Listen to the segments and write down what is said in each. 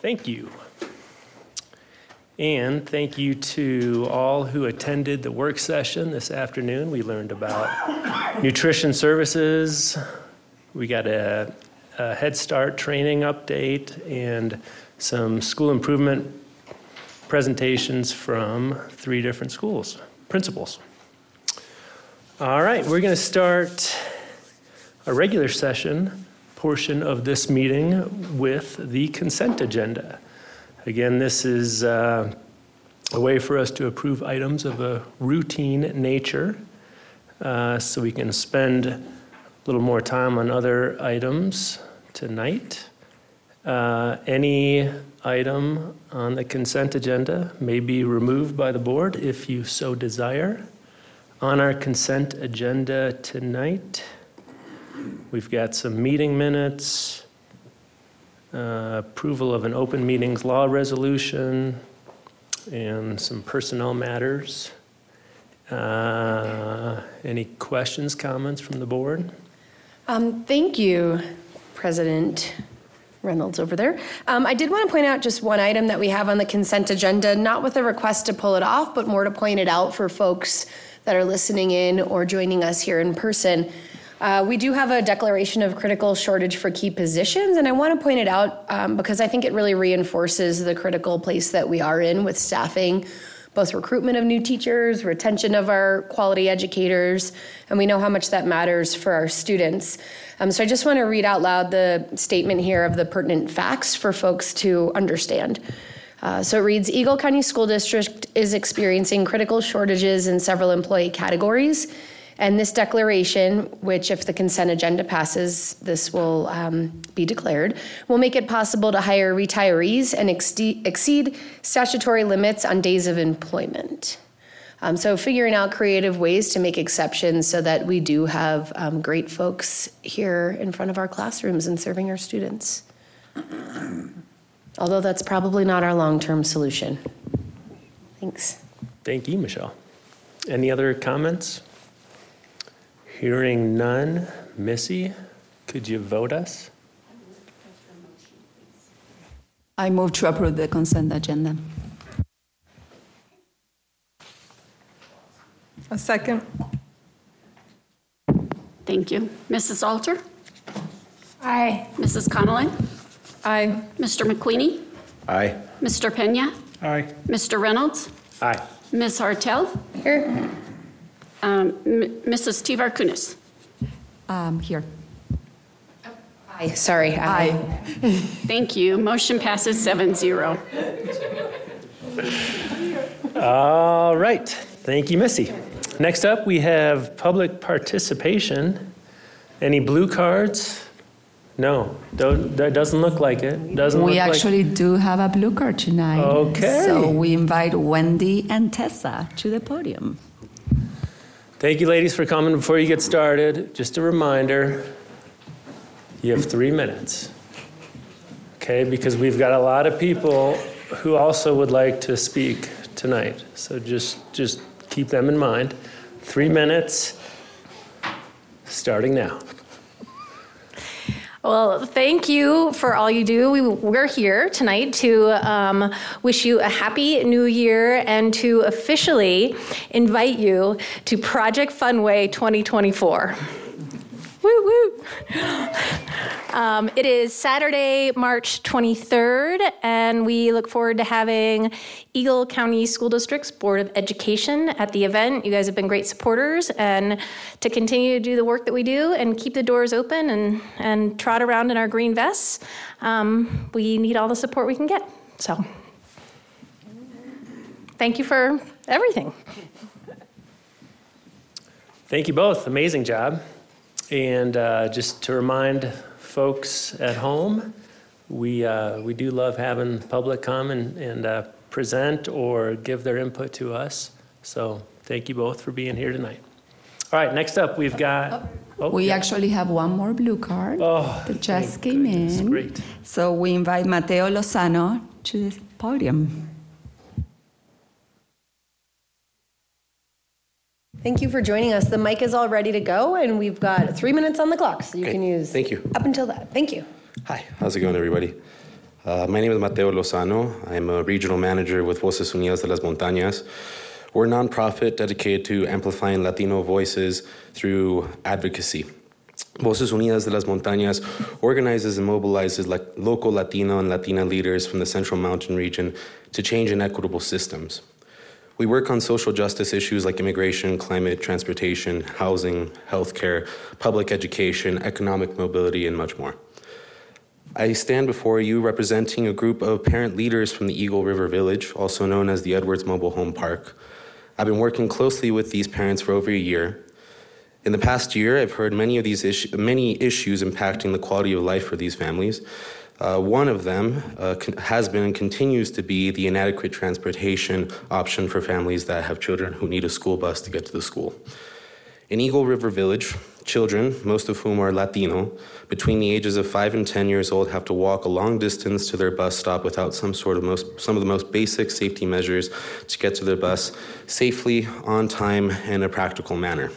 Thank you. And thank you to all who attended the work session this afternoon. We learned about nutrition services. We got a, a Head Start training update and some school improvement presentations from three different schools, principals. All right, we're going to start a regular session portion of this meeting with the consent agenda. Again, this is uh, a way for us to approve items of a routine nature uh, so we can spend a little more time on other items tonight. Uh, any item on the consent agenda may be removed by the board if you so desire. On our consent agenda tonight, We've got some meeting minutes, uh, approval of an open meetings law resolution, and some personnel matters. Uh, Any questions, comments from the board? Um, Thank you, President Reynolds over there. Um, I did want to point out just one item that we have on the consent agenda, not with a request to pull it off, but more to point it out for folks that are listening in or joining us here in person. Uh, we do have a declaration of critical shortage for key positions, and I want to point it out um, because I think it really reinforces the critical place that we are in with staffing, both recruitment of new teachers, retention of our quality educators, and we know how much that matters for our students. Um, so I just want to read out loud the statement here of the pertinent facts for folks to understand. Uh, so it reads Eagle County School District is experiencing critical shortages in several employee categories. And this declaration, which, if the consent agenda passes, this will um, be declared, will make it possible to hire retirees and exceed statutory limits on days of employment. Um, so, figuring out creative ways to make exceptions so that we do have um, great folks here in front of our classrooms and serving our students. Although that's probably not our long term solution. Thanks. Thank you, Michelle. Any other comments? Hearing none, Missy, could you vote us? I move to approve the consent agenda. A second. Thank you. Mrs. Alter? Aye. Mrs. Connolly? Aye. Mr. McQueenie? Aye. Mr. Pena? Aye. Mr. Reynolds? Aye. Ms. Hartel? Here. Um, M- Mrs. Tivar Kunis? Um, Here. Aye. Sorry. Aye. Thank you. Motion passes 7-0. All right. Thank you, Missy. Next up, we have public participation. Any blue cards? No, don't, that doesn't look like it. Doesn't We look like- actually do have a blue card tonight. Okay. So we invite Wendy and Tessa to the podium. Thank you, ladies, for coming. Before you get started, just a reminder you have three minutes. Okay, because we've got a lot of people who also would like to speak tonight. So just, just keep them in mind. Three minutes, starting now. Well, thank you for all you do. We, we're here tonight to um, wish you a happy new year and to officially invite you to Project Funway 2024. Woo woo. Um, it is Saturday, March 23rd, and we look forward to having Eagle County School District's Board of Education at the event. You guys have been great supporters, and to continue to do the work that we do and keep the doors open and, and trot around in our green vests, um, we need all the support we can get. So, thank you for everything. Thank you both. Amazing job. And uh, just to remind folks at home, We, uh, we do love having public come and, and uh, present or give their input to us. So thank you both for being here tonight. All right, next up, we've got. oh, We yeah. actually have one more blue card Oh, that just came goodness. in. Great. So we invite Mateo Lozano to the podium. Thank you for joining us. The mic is all ready to go, and we've got three minutes on the clock, so you Okay, can use. thank you. Up until that. Thank you. Hi, how's it going, everybody? Uh, my name is Mateo Lozano. I'm a regional manager with Voces Unidas de las Montañas. We're a nonprofit dedicated to amplifying Latino voices through advocacy. Voces Unidas de las Montañas organizes and mobilizes like local Latino and Latina leaders from the Central Mountain region to change inequitable systems. We work on social justice issues like immigration, climate, transportation, housing, healthcare, public education, economic mobility, and much more. I stand before you representing a group of parent leaders from the Eagle River Village, also known as the Edwards Mobile Home Park. I've been working closely with these parents for over a year. In the past year, I've heard many of these issues, many issues impacting the quality of life for these families. Uh, one of them uh, has been and continues to be the inadequate transportation option for families that have children who need a school bus to get to the school. In Eagle River Village, children, most of whom are Latino, between the ages of 5 and 10 years old have to walk a long distance to their bus stop without some sort of most some of the most basic safety measures to get to their bus safely, on time, and in a practical manner.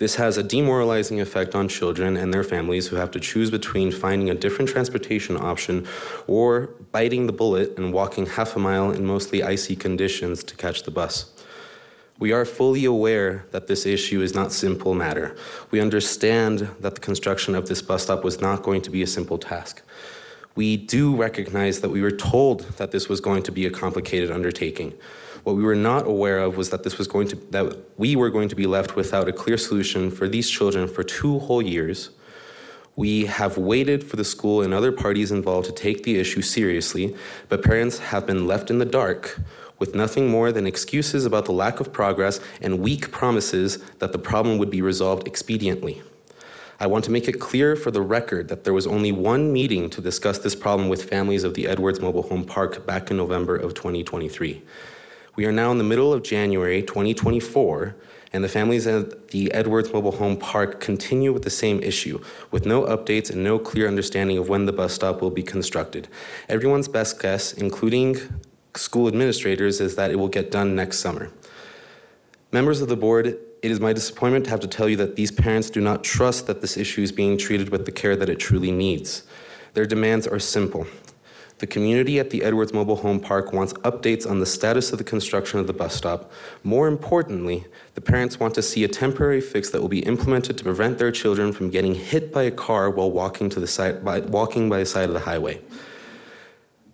This has a demoralizing effect on children and their families who have to choose between finding a different transportation option or biting the bullet and walking half a mile in mostly icy conditions to catch the bus. We are fully aware that this issue is not a simple matter. We understand that the construction of this bus stop was not going to be a simple task. We do recognize that we were told that this was going to be a complicated undertaking. What we were not aware of was that this was going to that we were going to be left without a clear solution for these children for two whole years. We have waited for the school and other parties involved to take the issue seriously, but parents have been left in the dark with nothing more than excuses about the lack of progress and weak promises that the problem would be resolved expediently. I want to make it clear for the record that there was only one meeting to discuss this problem with families of the Edwards Mobile Home Park back in November of 2023. We are now in the middle of January 2024, and the families at the Edwards Mobile Home Park continue with the same issue, with no updates and no clear understanding of when the bus stop will be constructed. Everyone's best guess, including school administrators, is that it will get done next summer. Members of the board, it is my disappointment to have to tell you that these parents do not trust that this issue is being treated with the care that it truly needs. Their demands are simple. The community at the Edwards Mobile Home Park wants updates on the status of the construction of the bus stop. More importantly, the parents want to see a temporary fix that will be implemented to prevent their children from getting hit by a car while walking to the side, by, walking by the side of the highway.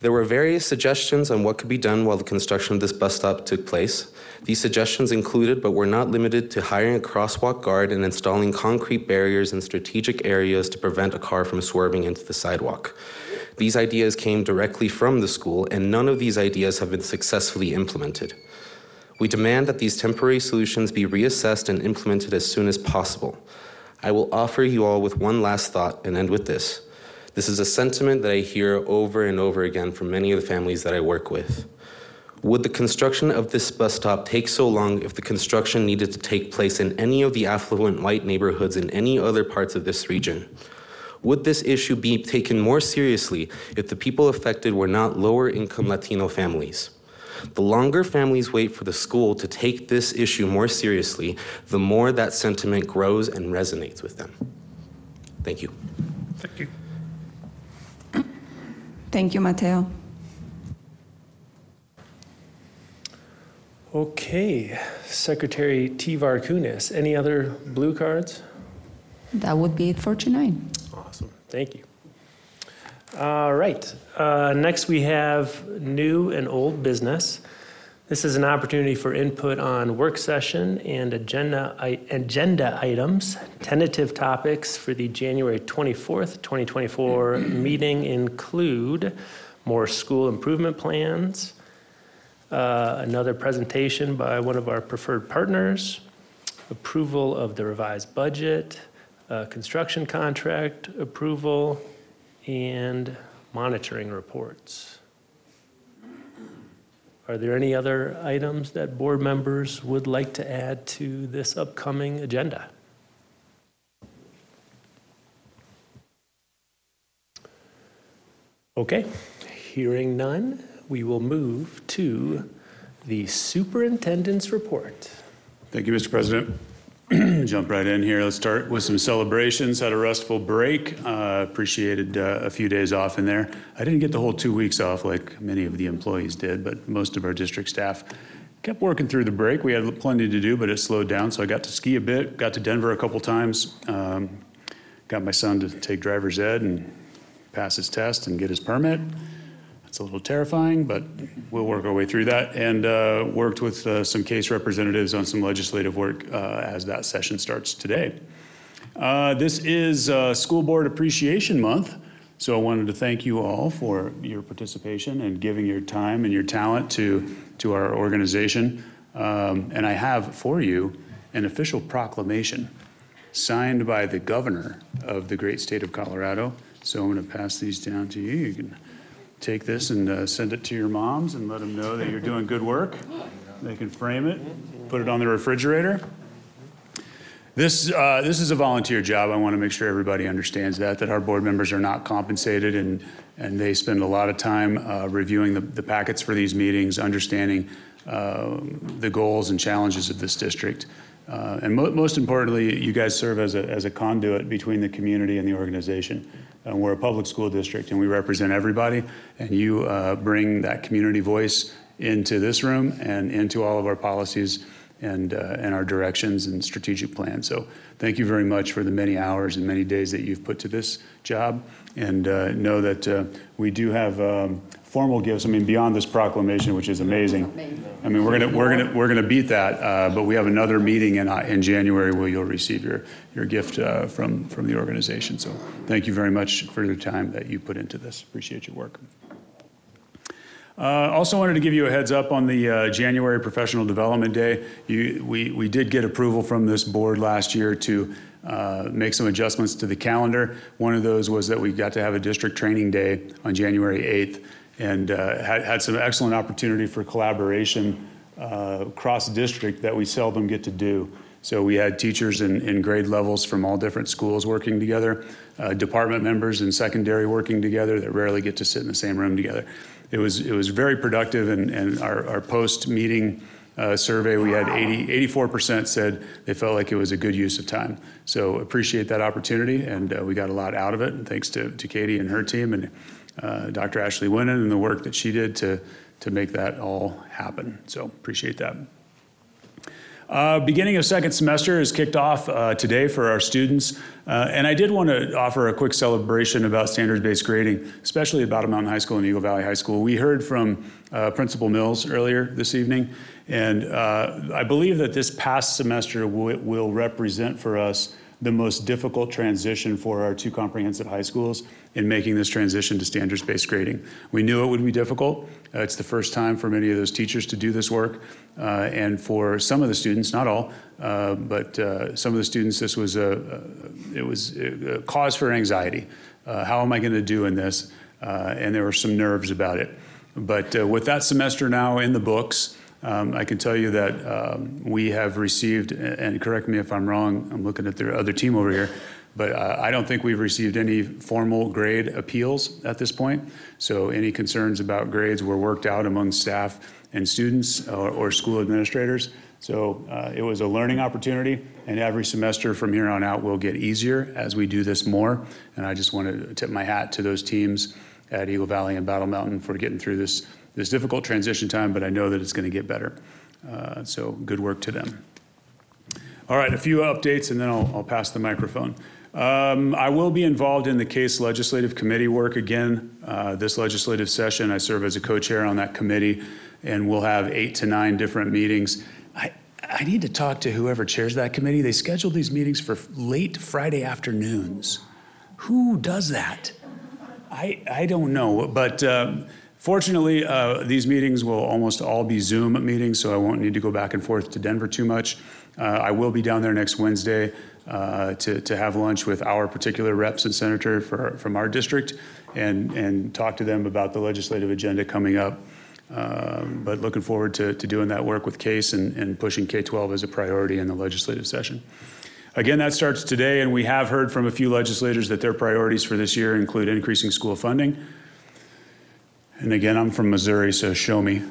There were various suggestions on what could be done while the construction of this bus stop took place. These suggestions included, but were not limited to, hiring a crosswalk guard and installing concrete barriers in strategic areas to prevent a car from swerving into the sidewalk. These ideas came directly from the school, and none of these ideas have been successfully implemented. We demand that these temporary solutions be reassessed and implemented as soon as possible. I will offer you all with one last thought and end with this. This is a sentiment that I hear over and over again from many of the families that I work with. Would the construction of this bus stop take so long if the construction needed to take place in any of the affluent white neighborhoods in any other parts of this region? Would this issue be taken more seriously if the people affected were not lower income Latino families? The longer families wait for the school to take this issue more seriously, the more that sentiment grows and resonates with them. Thank you. Thank you. Thank you, Mateo. Okay, Secretary Tivar Kunis, any other blue cards? That would be it for tonight. Thank you. All right, uh, next we have new and old business. This is an opportunity for input on work session and agenda, i- agenda items. Tentative topics for the January 24th, 2024 meeting include more school improvement plans, uh, another presentation by one of our preferred partners, approval of the revised budget, uh, construction contract approval, and monitoring reports. Are there any other items that board members would like to add to this upcoming agenda? Okay, hearing none, we will move to the superintendent's report. Thank you, Mr. President. Jump right in here. Let's start with some celebrations. Had a restful break. Uh, appreciated uh, a few days off in there. I didn't get the whole two weeks off like many of the employees did, but most of our district staff kept working through the break. We had plenty to do, but it slowed down. So I got to ski a bit. Got to Denver a couple times. Um, got my son to take driver's ed and pass his test and get his permit. It's a little terrifying, but we'll work our way through that. And uh, worked with uh, some CASE representatives on some legislative work uh, as that session starts today. Uh, this is uh, School Board Appreciation Month, so I wanted to thank you all for your participation and giving your time and your talent to, to our organization. Um, and I have for you an official proclamation signed by the governor of the great state of Colorado. So I'm going to pass these down to you. You can take this and uh, send it to your moms and let them know that you're doing good work. They can frame it, put it on the refrigerator. This, uh, this is a volunteer job. I want to make sure everybody understands that, that our board members are not compensated and, and they spend a lot of time uh, reviewing the, the packets for these meetings, understanding uh, the goals and challenges of this district. Uh, and mo- most importantly, you guys serve as a, as a conduit between the community and the organization. Uh, we're a public school district and we represent everybody, and you uh, bring that community voice into this room and into all of our policies and, uh, and our directions and strategic plans. So thank you very much for the many hours and many days that you've put to this job. And uh, know that uh, we do have um, formal gifts. I mean, beyond this proclamation, which is amazing. I mean, we're gonna we're gonna we're gonna beat that. Uh, but we have another meeting in uh, in January where you'll receive your your gift uh, from from the organization. So thank you very much for the time that you put into this. Appreciate your work. Uh, also wanted to give you a heads up on the uh, January Professional Development Day. You, we, we did get approval from this board last year to uh, make some adjustments to the calendar. One of those was that we got to have a district training day on January 8th and uh, had, had some excellent opportunity for collaboration uh, cross district that we seldom get to do. So we had teachers in, in grade levels from all different schools working together, uh, department members in secondary working together that rarely get to sit in the same room together it was it was very productive and, and our, our post meeting uh, survey we had 80 84% said they felt like it was a good use of time so appreciate that opportunity and uh, we got a lot out of it and thanks to, to katie and her team and uh, dr ashley winnan and the work that she did to to make that all happen so appreciate that uh, beginning of second semester is kicked off uh, today for our students. Uh, and I did want to offer a quick celebration about standards based grading, especially at Battle Mountain High School and Eagle Valley High School. We heard from uh, Principal Mills earlier this evening, and uh, I believe that this past semester will represent for us the most difficult transition for our two comprehensive high schools in making this transition to standards based grading. We knew it would be difficult. Uh, it's the first time for many of those teachers to do this work. Uh, and for some of the students, not all, uh, but uh, some of the students, this was a, it was a cause for anxiety. Uh, how am I going to do in this? Uh, and there were some nerves about it. But with that semester now in the books, um, I can tell you that um, we have received, and correct me if I'm wrong, I'm looking at the other team over here, but uh, I don't think we've received any formal grade appeals at this point. So any concerns about grades were worked out among staff and students or, or school administrators. So uh, it was a learning opportunity, and every semester from here on out will get easier as we do this more. And I just want to tip my hat to those teams at Eagle Valley and Battle Mountain for getting through this this difficult transition time, but I know that it's going to get better. Uh, so good work to them. All right, a few updates, and then I'll, I'll pass the microphone. Um, I will be involved in the CASE legislative committee work again uh, this legislative session. I serve as a co-chair on that committee, and we'll have eight to nine different meetings. I, I need to talk to whoever chairs that committee. They scheduled these meetings for late Friday afternoons. Who does that? I, I don't know, but um, Fortunately, uh, these meetings will almost all be Zoom meetings, so I won't need to go back and forth to Denver too much. Uh, I will be down there next Wednesday uh, to, to have lunch with our particular reps and senator for, from our district, and, and talk to them about the legislative agenda coming up. Um, But looking forward to, to doing that work with CASE and, and pushing K-12 as a priority in the legislative session. Again, that starts today, and we have heard from a few legislators that their priorities for this year include increasing school funding. And again, I'm from Missouri, so show me,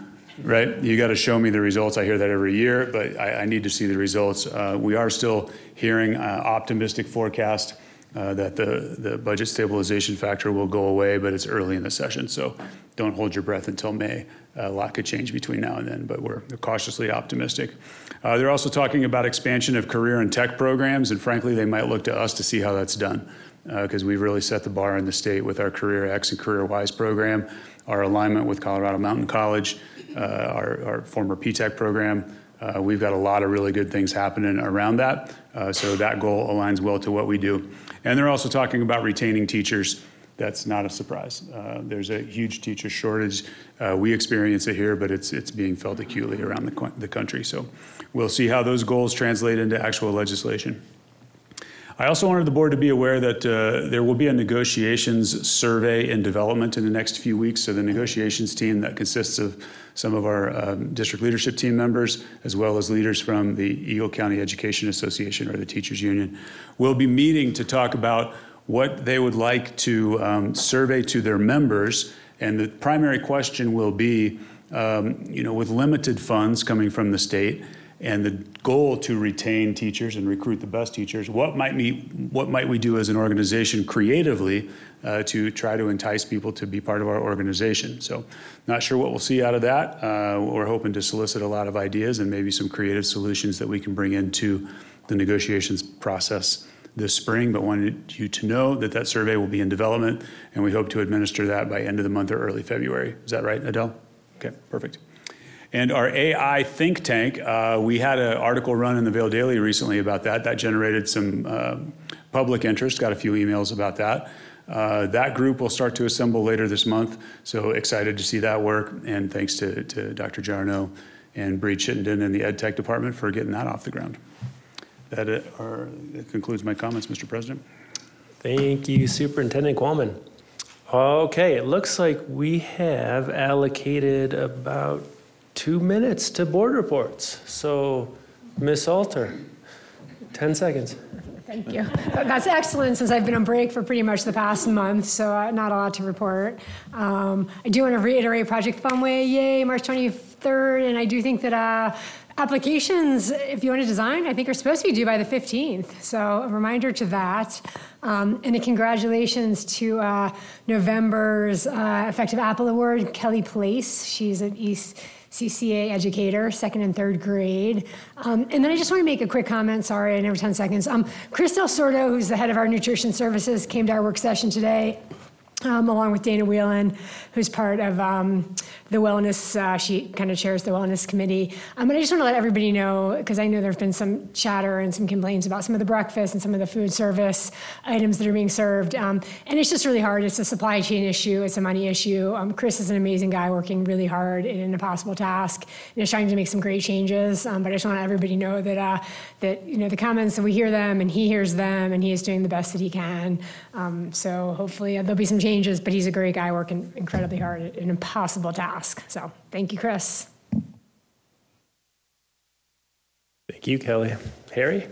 right? You got to show me the results. I hear that every year, but I, I need to see the results. Uh, we are still hearing uh, optimistic forecast uh, that the, the budget stabilization factor will go away, but it's early in the session, so don't hold your breath until May. A lot could change between now and then, but we're cautiously optimistic. Uh, they're also talking about expansion of career and tech programs, and frankly, they might look to us to see how that's done because we've really set the bar in the state with our Career X and CareerWise program, our alignment with Colorado Mountain College, uh, our, our former PTech program. Uh, we've got a lot of really good things happening around that, uh, so that goal aligns well to what we do. And they're also talking about retaining teachers. That's not a surprise. Uh, there's a huge teacher shortage. Uh, we experience it here, but it's it's being felt acutely around the, the country. So we'll see how those goals translate into actual legislation. I also wanted the board to be aware that uh, there will be a negotiations survey in development in the next few weeks. So the negotiations team that consists of some of our um, district leadership team members, as well as leaders from the Eagle County Education Association or the Teachers Union, will be meeting to talk about what they would like to um, survey to their members. And the primary question will be, um, you know, with limited funds coming from the state, and the goal to retain teachers and recruit the best teachers. What might we, what might we do as an organization creatively uh, to try to entice people to be part of our organization? So, not sure what we'll see out of that. Uh, we're hoping to solicit a lot of ideas and maybe some creative solutions that we can bring into the negotiations process this spring. But wanted you to know that that survey will be in development, and we hope to administer that by end of the month or early February. Is that right, Adele? Okay, perfect. And our AI think tank, uh, we had an article run in the Vail Daily recently about that. That generated some uh, public interest, got a few emails about that. Uh, that group will start to assemble later this month, so excited to see that work. And thanks to, to Dr. Jarno and Bree Chittenden in the Ed Tech department for getting that off the ground. That, it, or, that concludes my comments, Mr. President. Thank you, Superintendent Qualman. Okay, it looks like we have allocated about two minutes to board reports. So, Ms. Alter, 10 seconds. Thank you. That's excellent since I've been on break for pretty much the past month, so uh, not a lot to report. Um, I do want to reiterate Project Funway, yay, March 23rd, and I do think that uh, applications, if you want to design, I think are supposed to be due by the 15th. So a reminder to that. Um, and a congratulations to uh, November's uh, Effective Apple Award, Kelly Place. She's at East. CCA educator, second and third grade. Um, and then I just want to make a quick comment. Sorry, I never 10 seconds. Um, Chris Del Sordo, who's the head of our nutrition services, came to our work session today. Um, along with Dana Whelan, who's part of um, the wellness, uh, she kind of chairs the wellness committee. Um, but I just want to let everybody know, because I know there have been some chatter and some complaints about some of the breakfast and some of the food service items that are being served. Um, and it's just really hard. It's a supply chain issue, it's a money issue. Um, Chris is an amazing guy working really hard in an impossible task and is trying to make some great changes. Um, but I just want everybody know that, uh, that you know, the comments, and we hear them, and he hears them, and he is doing the best that he can. so hopefully uh, there'll be some changes, but he's a great guy working incredibly hard at an impossible task. So thank you, Chris. Thank you, Kelly. Harry?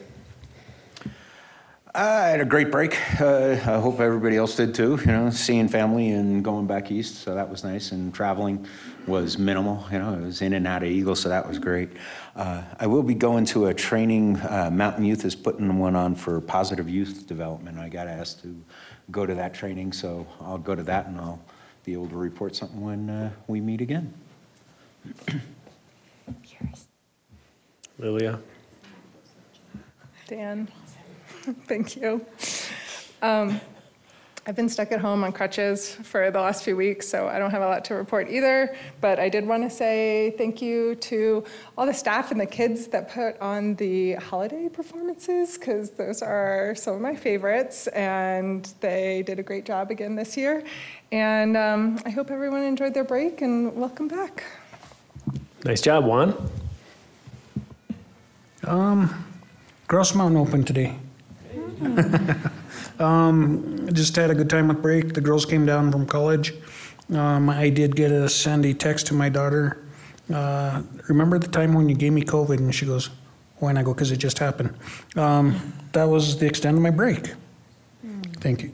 I had a great break. Uh, I hope everybody else did too. You know, seeing family and going back east, so that was nice. And traveling was minimal. You know, it was in and out of Eagle, so that was great. Uh, I will be going to a training. Uh, Mountain Youth is putting one on for positive youth development. I got asked to go to that training, so I'll go to that and I'll be able to report something when uh, we meet again. Lilia? Dan, thank you. Um, I've been stuck at home on crutches for the last few weeks, so I don't have a lot to report either. But I did want to say thank you to all the staff and the kids that put on the holiday performances, because those are some of my favorites, and they did a great job again this year. And um, I hope everyone enjoyed their break, and welcome back. Nice job, Juan. Um, Gross Mountain open today. Um, just had a good time with break. The girls came down from college. Um, I did get a send a text to my daughter. Uh, remember the time when you gave me COVID? And she goes, "Why?" And I go, "Because it just happened." Um, that was the extent of my break. Thank you.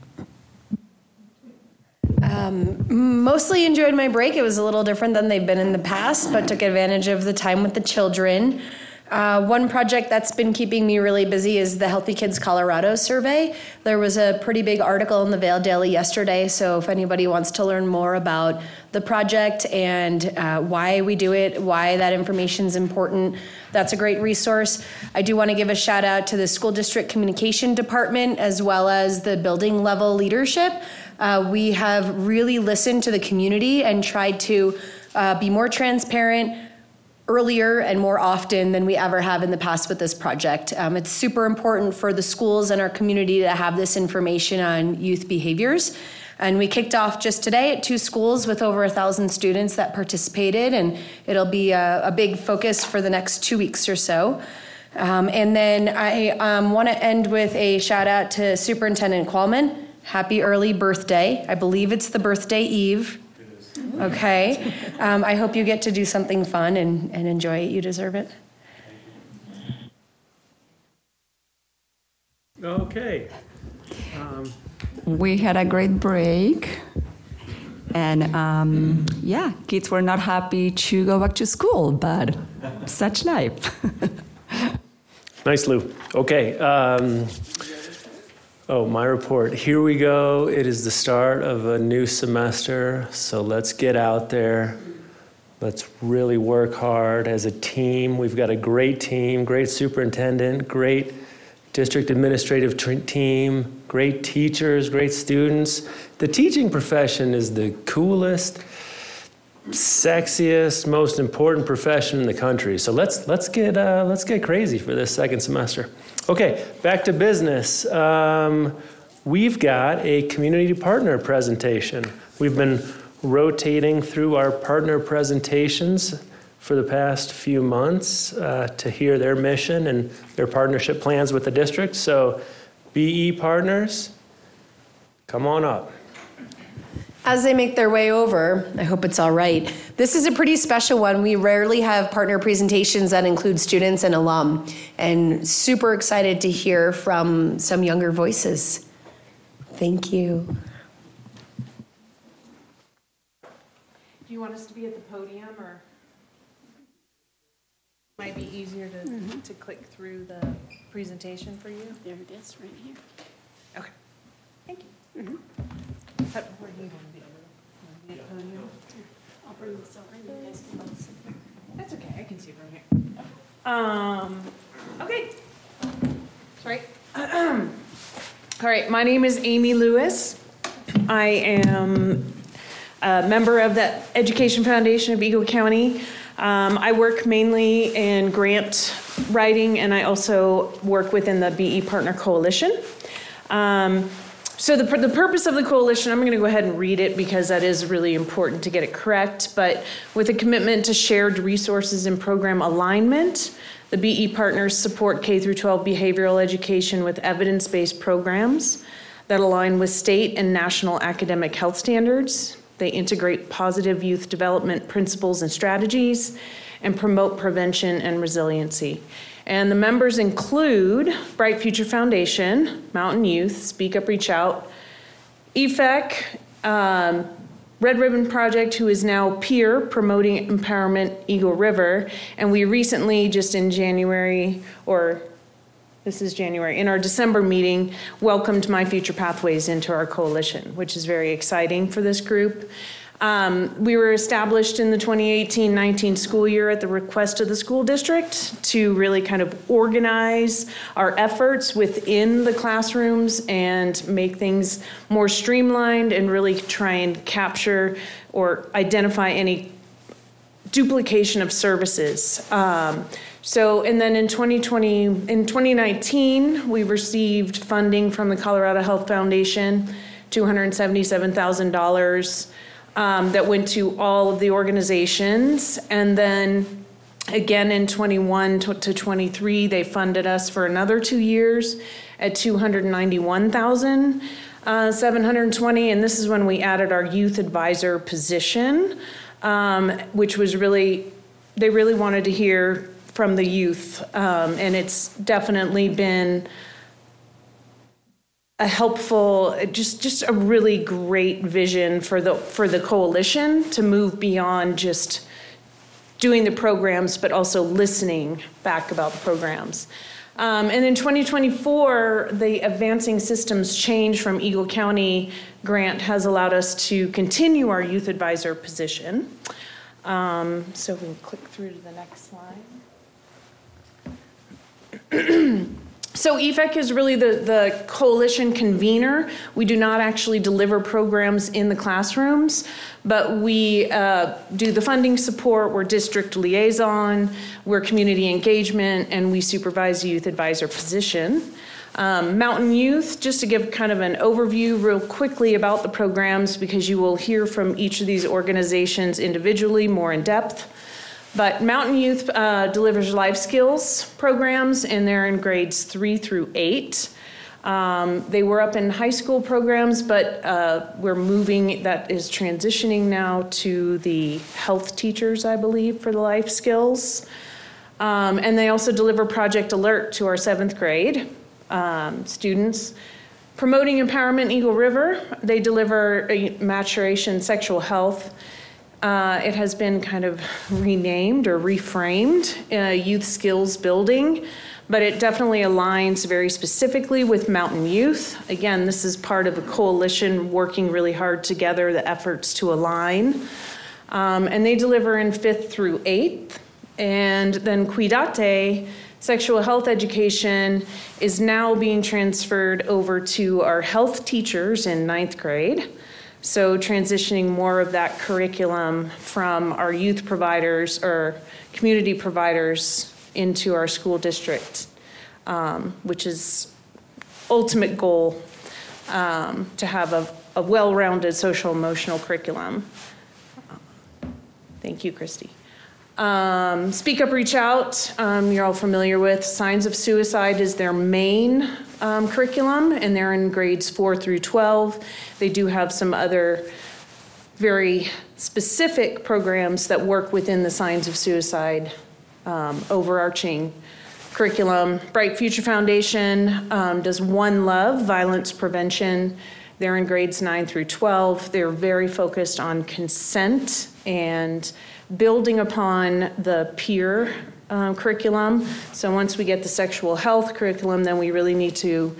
Mostly enjoyed my break. It was a little different than they've been in the past, but took advantage of the time with the children. Uh, one project that's been keeping me really busy is the Healthy Kids Colorado survey. There was a pretty big article in the Vail Daily yesterday, so if anybody wants to learn more about the project and uh, why we do it, why that information is important, that's a great resource. I do want to give a shout out to the school district communication department as well as the building level leadership. Uh, we have really listened to the community and tried to uh, be more transparent earlier and more often than we ever have in the past with this project. Um, it's super important for the schools and our community to have this information on youth behaviors. And we kicked off just today at two schools with over a thousand students that participated, and it'll be a, a big focus for the next two weeks or so. Um, and then I um, want to end with a shout out to Superintendent Qualman. Happy early birthday. I believe it's the birthday eve. Okay. Um, I hope you get to do something fun and, and enjoy it. You deserve it. Okay. We had a great break. And um, yeah, kids were not happy to go back to school, but such life. Nice, Lou. Okay. Um, oh, my report. Here we go. It is the start of a new semester, so let's get out there. Let's really work hard as a team. We've got a great team, great superintendent, great district administrative tr- team, great teachers, great students. The teaching profession is the coolest, sexiest, most important profession in the country. So let's let's get uh, let's get crazy for this second semester. Okay, back to business. Um, we've got a community partner presentation. We've been rotating through our partner presentations for the past few months uh, to hear their mission and their partnership plans with the district. So, BE partners, come on up. As they make their way over, I hope it's all right. This is a pretty special one. We rarely have partner presentations that include students and alum, and super excited to hear from some younger voices. Thank you. Do you want us to be at the podium or? Might be easier to, mm-hmm. to click through the presentation for you? There it is, right here. Okay. Thank you. Mm-hmm. How- Where I'll bring this over and you guys can both sit there. That's okay, I can see from here. Um, okay. Sorry. All right, my name is Amy Lewis. I am a member of the Education Foundation of Eagle County. Um, I work mainly in grant writing and I also work within the BE Partner Coalition. Um, so the, the purpose of the coalition, I'm going to go ahead and read it because that is really important to get it correct. But with a commitment to shared resources and program alignment, the BE partners support K through 12 behavioral education with evidence-based programs that align with state and national academic health standards. They integrate positive youth development principles and strategies and promote prevention and resiliency. And the members include Bright Future Foundation, Mountain Youth, Speak Up, Reach Out, EFEC, um, Red Ribbon Project, who is now peer promoting empowerment Eagle River. And we recently, just in January, or this is January, in our December meeting, welcomed My Future Pathways into our coalition, which is very exciting for this group. Um, we were established in the 2018 19 school year at the request of the school district to really kind of organize our efforts within the classrooms and make things more streamlined and really try and capture or identify any duplication of services. Um, so, and then in 2020, in 2019, we received funding from the Colorado Health Foundation, $277,000 um, that went to all of the organizations. And then Again, in 21 to to 23, they funded us for another two years at 291,720. And this is when we added our youth advisor position, um, which was really, they really wanted to hear from the youth. Um, And it's definitely been a helpful, just just a really great vision for the for the coalition to move beyond just doing the programs, but also listening back about the programs. Um, and in 2024, the Advancing Systems change from Eagle County grant has allowed us to continue our youth advisor position. Um, so we can click through to the next slide. So EFEC is really the, the coalition convener. We do not actually deliver programs in the classrooms, but we uh, do the funding support, we're district liaison, we're community engagement, and we supervise youth advisor position. Um, Mountain Youth, just to give kind of an overview real quickly about the programs, because you will hear from each of these organizations individually more in depth. But Mountain Youth uh, delivers life skills programs, and they're in grades three through eight. Um, they were up in high school programs, but uh, we're moving, that is transitioning now to the health teachers, I believe, for the life skills. Um, and they also deliver Project Alert to our seventh grade um, students. Promoting Empowerment Eagle River, they deliver maturation sexual health. Uh, it has been kind of renamed or reframed uh, youth skills building, but it definitely aligns very specifically with Mountain Youth. Again, this is part of a coalition working really hard together, the efforts to align. Um, and they deliver in fifth through eighth. And then Cuidate, sexual health education, is now being transferred over to our health teachers in ninth grade. So transitioning more of that curriculum from our youth providers or community providers into our school district, um, which is ultimate goal um, to have a, a well-rounded social emotional curriculum. Thank you, Christy. Um, Speak Up, Reach Out, um, you're all familiar with. Signs of Suicide is their main um, curriculum, and they're in grades four through 12. They do have some other very specific programs that work within the Signs of Suicide um, overarching curriculum. Bright Future Foundation um, does One Love, violence prevention. They're in grades 9 through 12. They're very focused on consent and building upon the peer um, curriculum. So once we get the sexual health curriculum, then we really need to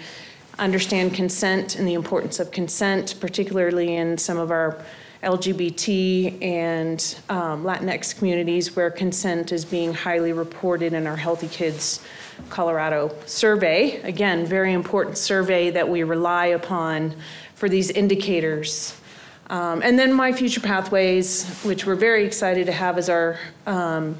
understand consent and the importance of consent, particularly in some of our LGBT and um, Latinx communities where consent is being highly reported in our Healthy Kids Colorado survey. Again, very important survey that we rely upon for these indicators um, and then My Future Pathways, which we're very excited to have as our um,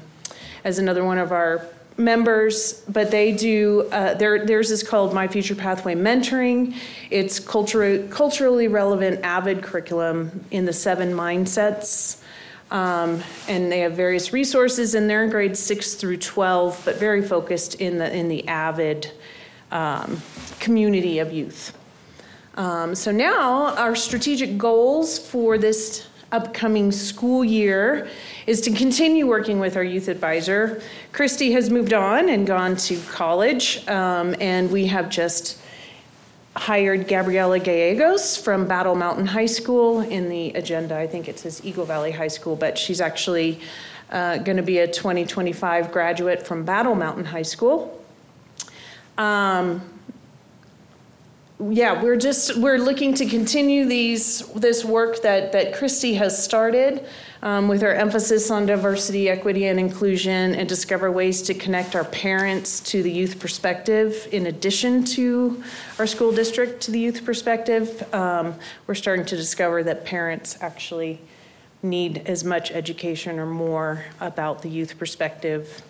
as another one of our members, but they do, uh, their, theirs is called My Future Pathway Mentoring. It's culture, culturally relevant, AVID curriculum in the seven mindsets. Um, and they have various resources, and they're in grades six through 12, but very focused in the, in the AVID um, community of youth. Um, so now our strategic goals for this upcoming school year is to continue working with our youth advisor. Christy has moved on and gone to college, um, and we have just hired Gabriela Gallegos from Battle Mountain High School in the agenda. I think it says Eagle Valley High School, but she's actually uh, going to be a 2025 graduate from Battle Mountain High School. Um, yeah, we're just we're looking to continue these this work that that Christy has started um, with our emphasis on diversity, equity, and inclusion, and discover ways to connect our parents to the youth perspective in addition to our school district to the youth perspective. Um, we're starting to discover that parents actually need as much education or more about the youth perspective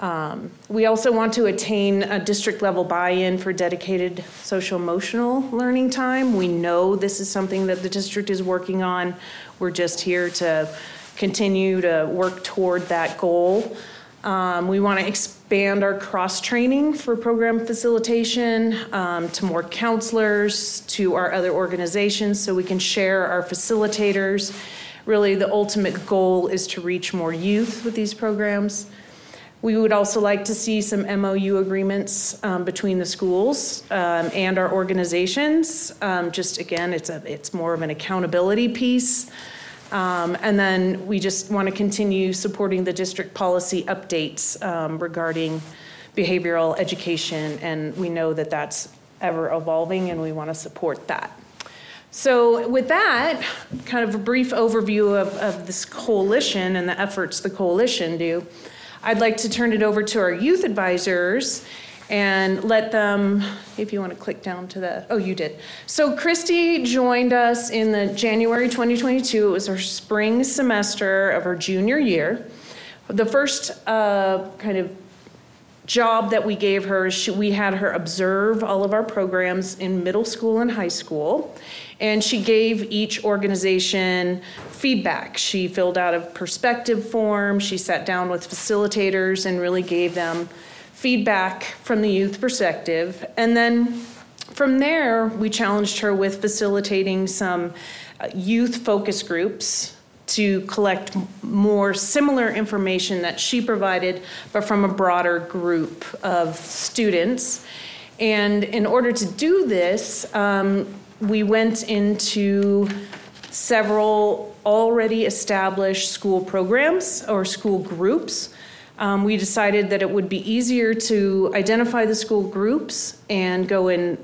um, we also want to attain a district level buy-in for dedicated social emotional learning time. We know this is something that the district is working on. We're just here to continue to work toward that goal. Um, we want to expand our cross training for program facilitation um, to more counselors, to our other organizations, so we can share our facilitators. Really, the ultimate goal is to reach more youth with these programs. We would also like to see some MOU agreements um, between the schools um, and our organizations. Um, just again, it's a it's more of an accountability piece. Um, and then we just want to continue supporting the district policy updates um, regarding behavioral education, and we know that that's ever evolving, and we want to support that. So, with that, kind of a brief overview of, of this coalition and the efforts the coalition do, I'd like to turn it over to our youth advisors and let them, if you want to click down to the, oh, you did. So Christy joined us in the January 2022. It was her spring semester of her junior year. The first uh, kind of job that we gave her, she, we had her observe all of our programs in middle school and high school. And she gave each organization feedback. She filled out a perspective form. She sat down with facilitators and really gave them feedback from the youth perspective. And then from there, we challenged her with facilitating some uh, youth focus groups to collect more similar information that she provided, but from a broader group of students. And in order to do this, um, we went into several already established school programs or school groups. Um, we decided that it would be easier to identify the school groups and go and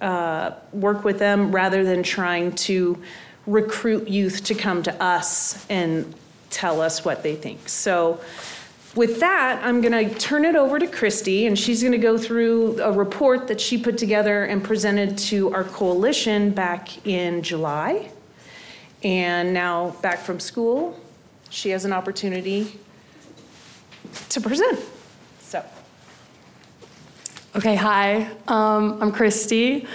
uh, work with them rather than trying to recruit youth to come to us and tell us what they think. So, with that, I'm going to turn it over to Christy, and she's going to go through a report that she put together and presented to our coalition back in July. And now, back from school, she has an opportunity to present. So, Okay, hi. Um, I'm Christy.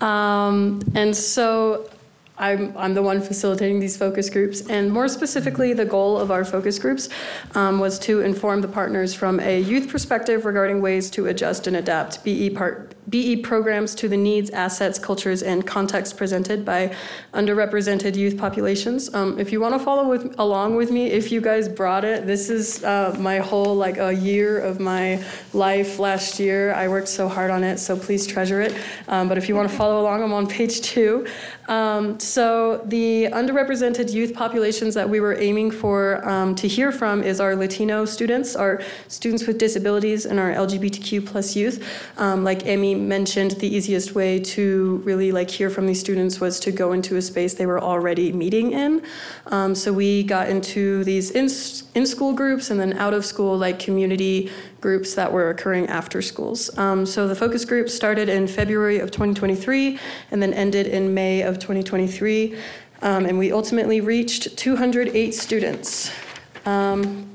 Um, and so I'm, I'm the one facilitating these focus groups. And more specifically, the goal of our focus groups um, was to inform the partners from a youth perspective regarding ways to adjust and adapt BE, part, BE programs to the needs, assets, cultures, and context presented by underrepresented youth populations. Um, if you want to follow with, along with me, if you guys brought it, this is uh, my whole like a year of my life last year. I worked so hard on it, so please treasure it. Um, but if you want to follow along, I'm on page two. Um, so the underrepresented youth populations that we were aiming for um, to hear from is our Latino students, our students with disabilities, and our LGBTQ plus youth. Um, like Emmy mentioned, the easiest way to really like hear from these students was to go into a space they were already meeting in. Um, so we got into these in in school groups and then out of school like community groups that were occurring after schools. Um, so the focus group started in February of 2023 and then ended in May of 2023. Um, and we ultimately reached 208 students. Um,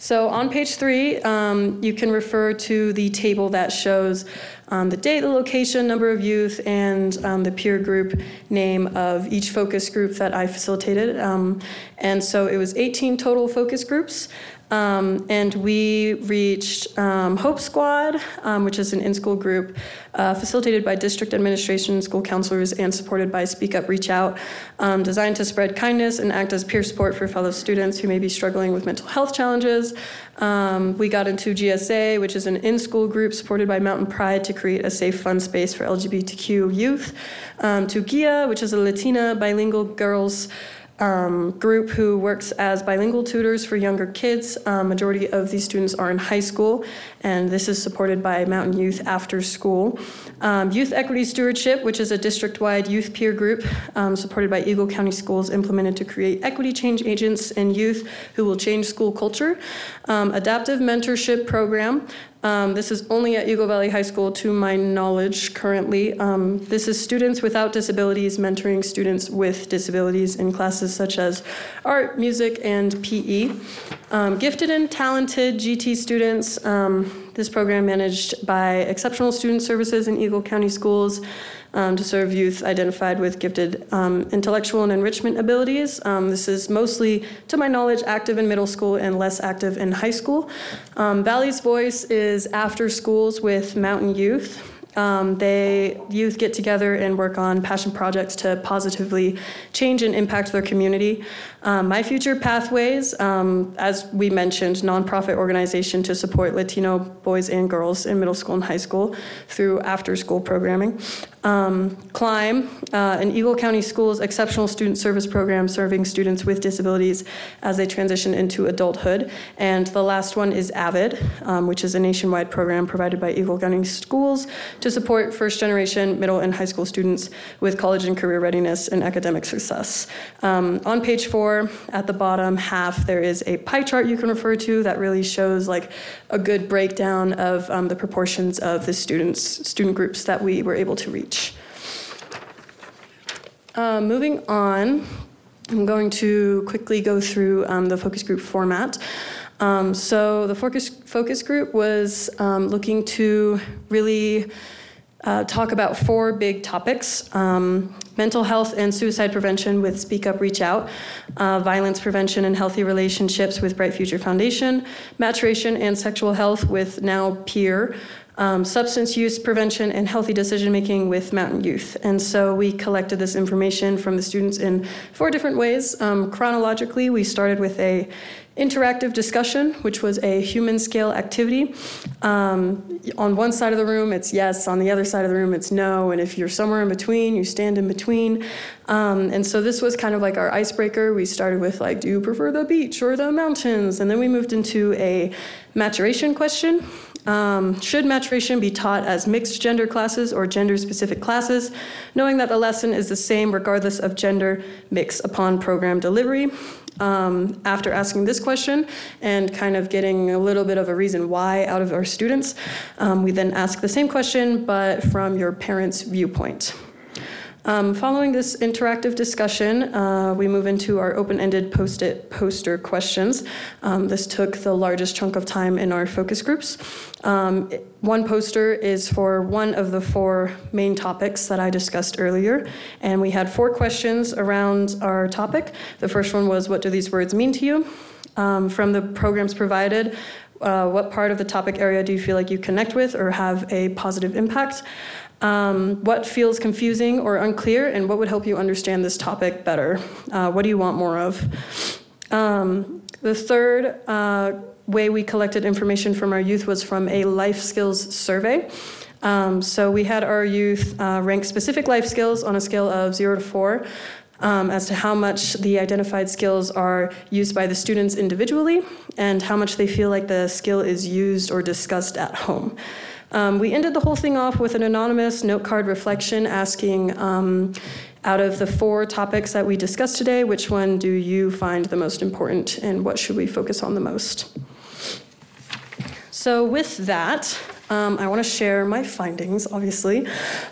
so on page three, um, you can refer to the table that shows um, the date, the location, number of youth, and um, the peer group name of each focus group that I facilitated. Um, and so it was 18 total focus groups. Um, and we reached um, Hope Squad, um, which is an in school group uh, facilitated by district administration, school counselors, and supported by Speak Up, Reach Out, um, designed to spread kindness and act as peer support for fellow students who may be struggling with mental health challenges. Um, we got into GSA, which is an in school group supported by Mountain Pride to create a safe, fun space for LGBTQ youth. Um, to GIA, which is a Latina bilingual girls um, group who works as bilingual tutors for younger kids. Um, majority of these students are in high school, and this is supported by Mountain Youth After School. Um, youth Equity Stewardship, which is a district-wide youth peer group um, supported by Eagle County Schools, implemented to create equity change agents and youth who will change school culture. Um, adaptive Mentorship Program, um, this is only at Eagle Valley High School, to my knowledge, currently. Um, this is students without disabilities mentoring students with disabilities in classes such as art, music, and PE. Um, gifted and talented GT students. Um, this program managed by Exceptional Student Services in Eagle County Schools. Um, to serve youth identified with gifted um, intellectual and enrichment abilities. Um, this is mostly, to my knowledge, active in middle school and less active in high school. Um, Valley's Voice is after schools with Mountain Youth. Um, they youth get together and work on passion projects to positively change and impact their community. Um, My Future Pathways, um, as we mentioned, nonprofit organization to support Latino boys and girls in middle school and high school through after-school programming. Um, Climb, uh, an Eagle County Schools exceptional student service program serving students with disabilities as they transition into adulthood. And the last one is AVID, um, which is a nationwide program provided by Eagle County Schools to support first generation middle and high school students with college and career readiness and academic success. Um, on page four, at the bottom half, there is a pie chart you can refer to that really shows like a good breakdown of um, the proportions of the students, student groups that we were able to reach. Uh, moving on, I'm going to quickly go through um, the focus group format. Um, so the focus focus group was um, looking to really uh, talk about four big topics: um, mental health and suicide prevention with Speak Up, Reach Out, uh, violence prevention and healthy relationships with Bright Future Foundation, maturation and sexual health with Now Peer, um, substance use prevention and healthy decision making with Mountain Youth. And so we collected this information from the students in four different ways. Um, chronologically, we started with a interactive discussion, which was a human scale activity. Um, on one side of the room, it's yes. On the other side of the room, it's no. And if you're somewhere in between, you stand in between. Um, and so this was kind of like our icebreaker. We started with like, do you prefer the beach or the mountains? And then we moved into a maturation question. Um, should maturation be taught as mixed gender classes or gender specific classes, knowing that the lesson is the same regardless of gender mix upon program delivery? Um, after asking this question and kind of getting a little bit of a reason why out of our students, um, we then ask the same question but from your parents' viewpoint. Um, following this interactive discussion, uh, we move into our open-ended post-it poster questions. Um, this took the largest chunk of time in our focus groups. Um, one poster is for one of the four main topics that I discussed earlier, and we had four questions around our topic. The first one was, "What do these words mean to you?" Um, from the programs provided, uh, what part of the topic area do you feel like you connect with or have a positive impact? Um, what feels confusing or unclear, and what would help you understand this topic better? Uh, what do you want more of? Um, the third uh, way we collected information from our youth was from a life skills survey. Um, so we had our youth uh, rank specific life skills on a scale of zero to four. Um, as to how much the identified skills are used by the students individually and how much they feel like the skill is used or discussed at home. Um, we ended the whole thing off with an anonymous note card reflection asking um, out of the four topics that we discussed today, which one do you find the most important and what should we focus on the most? So, with that, um, I want to share my findings, obviously,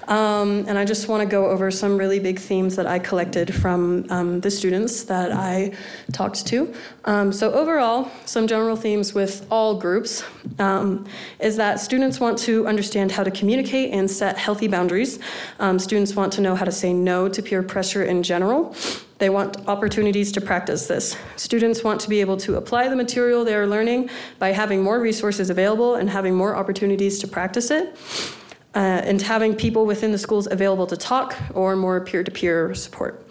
um, and I just want to go over some really big themes that I collected from um, the students that I talked to. Um, so, overall, some general themes with all groups um, is that students want to understand how to communicate and set healthy boundaries. Um, students want to know how to say no to peer pressure in general. They want opportunities to practice this. Students want to be able to apply the material they are learning by having more resources available and having more opportunities to practice it. Uh, and having people within the schools available to talk or more peer-to-peer support.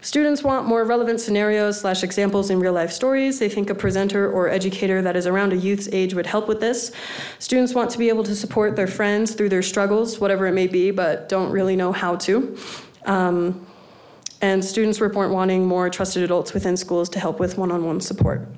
Students want more relevant scenarios slash examples in real life stories. They think a presenter or educator that is around a youth's age would help with this. Students want to be able to support their friends through their struggles, whatever it may be, but don't really know how to. Um, and students report wanting more trusted adults within schools to help with one on one support.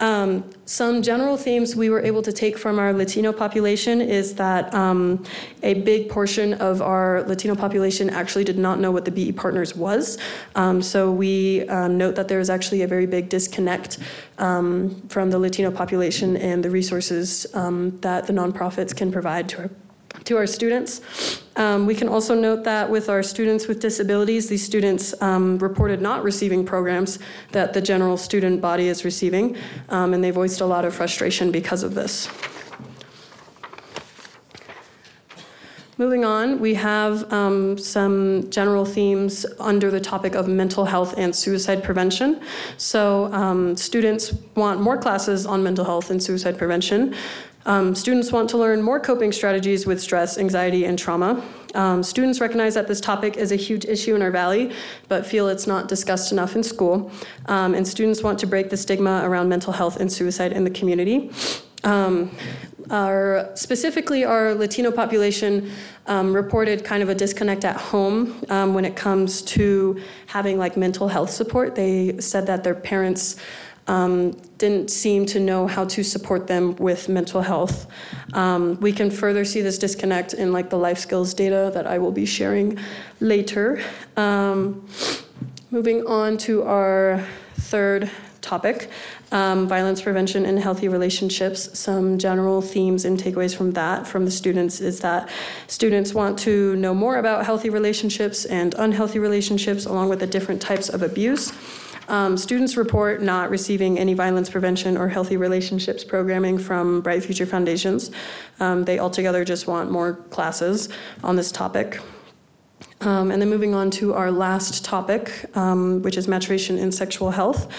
Um, some general themes we were able to take from our Latino population is that um, a big portion of our Latino population actually did not know what the BE Partners was. Um, so we um, note that there is actually a very big disconnect um, from the Latino population and the resources um, that the nonprofits can provide to our to our students. Um, we can also note that with our students with disabilities, these students um, reported not receiving programs that the general student body is receiving, um, and they voiced a lot of frustration because of this. Moving on, we have um, some general themes under the topic of mental health and suicide prevention. So, um, students want more classes on mental health and suicide prevention. Um, students want to learn more coping strategies with stress, anxiety, and trauma. Um, students recognize that this topic is a huge issue in our valley, but feel it's not discussed enough in school. Um, and students want to break the stigma around mental health and suicide in the community. Our, specifically, our Latino population um, reported kind of a disconnect at home um, when it comes to having like mental health support. They said that their parents um, didn't seem to know how to support them with mental health. Um, we can further see this disconnect in like the life skills data that I will be sharing later. Um, moving on to our third topic um, violence prevention and healthy relationships. Some general themes and takeaways from that from the students is that students want to know more about healthy relationships and unhealthy relationships, along with the different types of abuse. Um, students report not receiving any violence prevention or healthy relationships programming from Bright Future Foundations. Um, they altogether just want more classes on this topic. Um, and then moving on to our last topic, um, which is maturation in sexual health.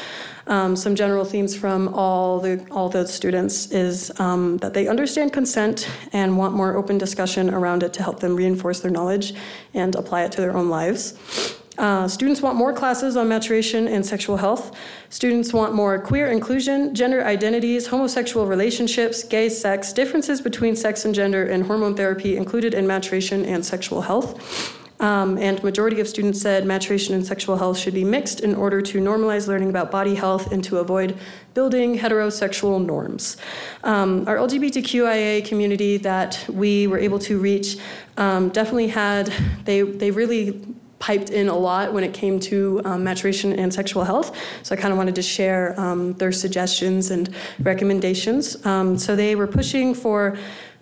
Um, some general themes from all the all the students is um, that they understand consent and want more open discussion around it to help them reinforce their knowledge and apply it to their own lives. Uh, students want more classes on maturation and sexual health. Students want more queer inclusion, gender identities, homosexual relationships, gay sex, differences between sex and gender, and hormone therapy included in maturation and sexual health. Um, and majority of students said maturation and sexual health should be mixed in order to normalize learning about body health and to avoid building heterosexual norms. Um, our LGBTQIA community that we were able to reach um, definitely had they they really piped in a lot when it came to um, maturation and sexual health. So I kind of wanted to share um, their suggestions and recommendations. Um, so they were pushing for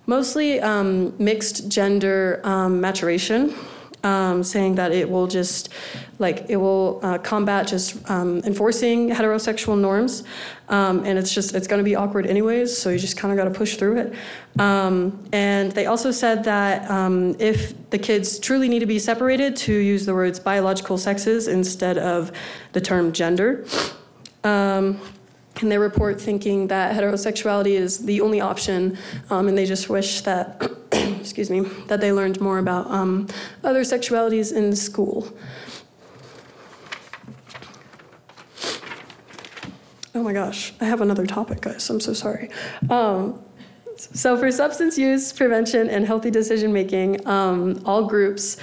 mostly um, mixed gender um, maturation um, saying that it will just like it will uh, combat just um, enforcing heterosexual norms. Um, and it's just it's going to be awkward anyways so you just kind of got to push through it. Um, and they also said that um, if the kids truly need to be separated to use the words biological sexes instead of the term gender. Um, and they report thinking that heterosexuality is the only option, um, and they just wish that, excuse me, that they learned more about um, other sexualities in school. Oh my gosh, I have another topic, guys. I'm so sorry. Um, so, for substance use prevention and healthy decision making, um, all groups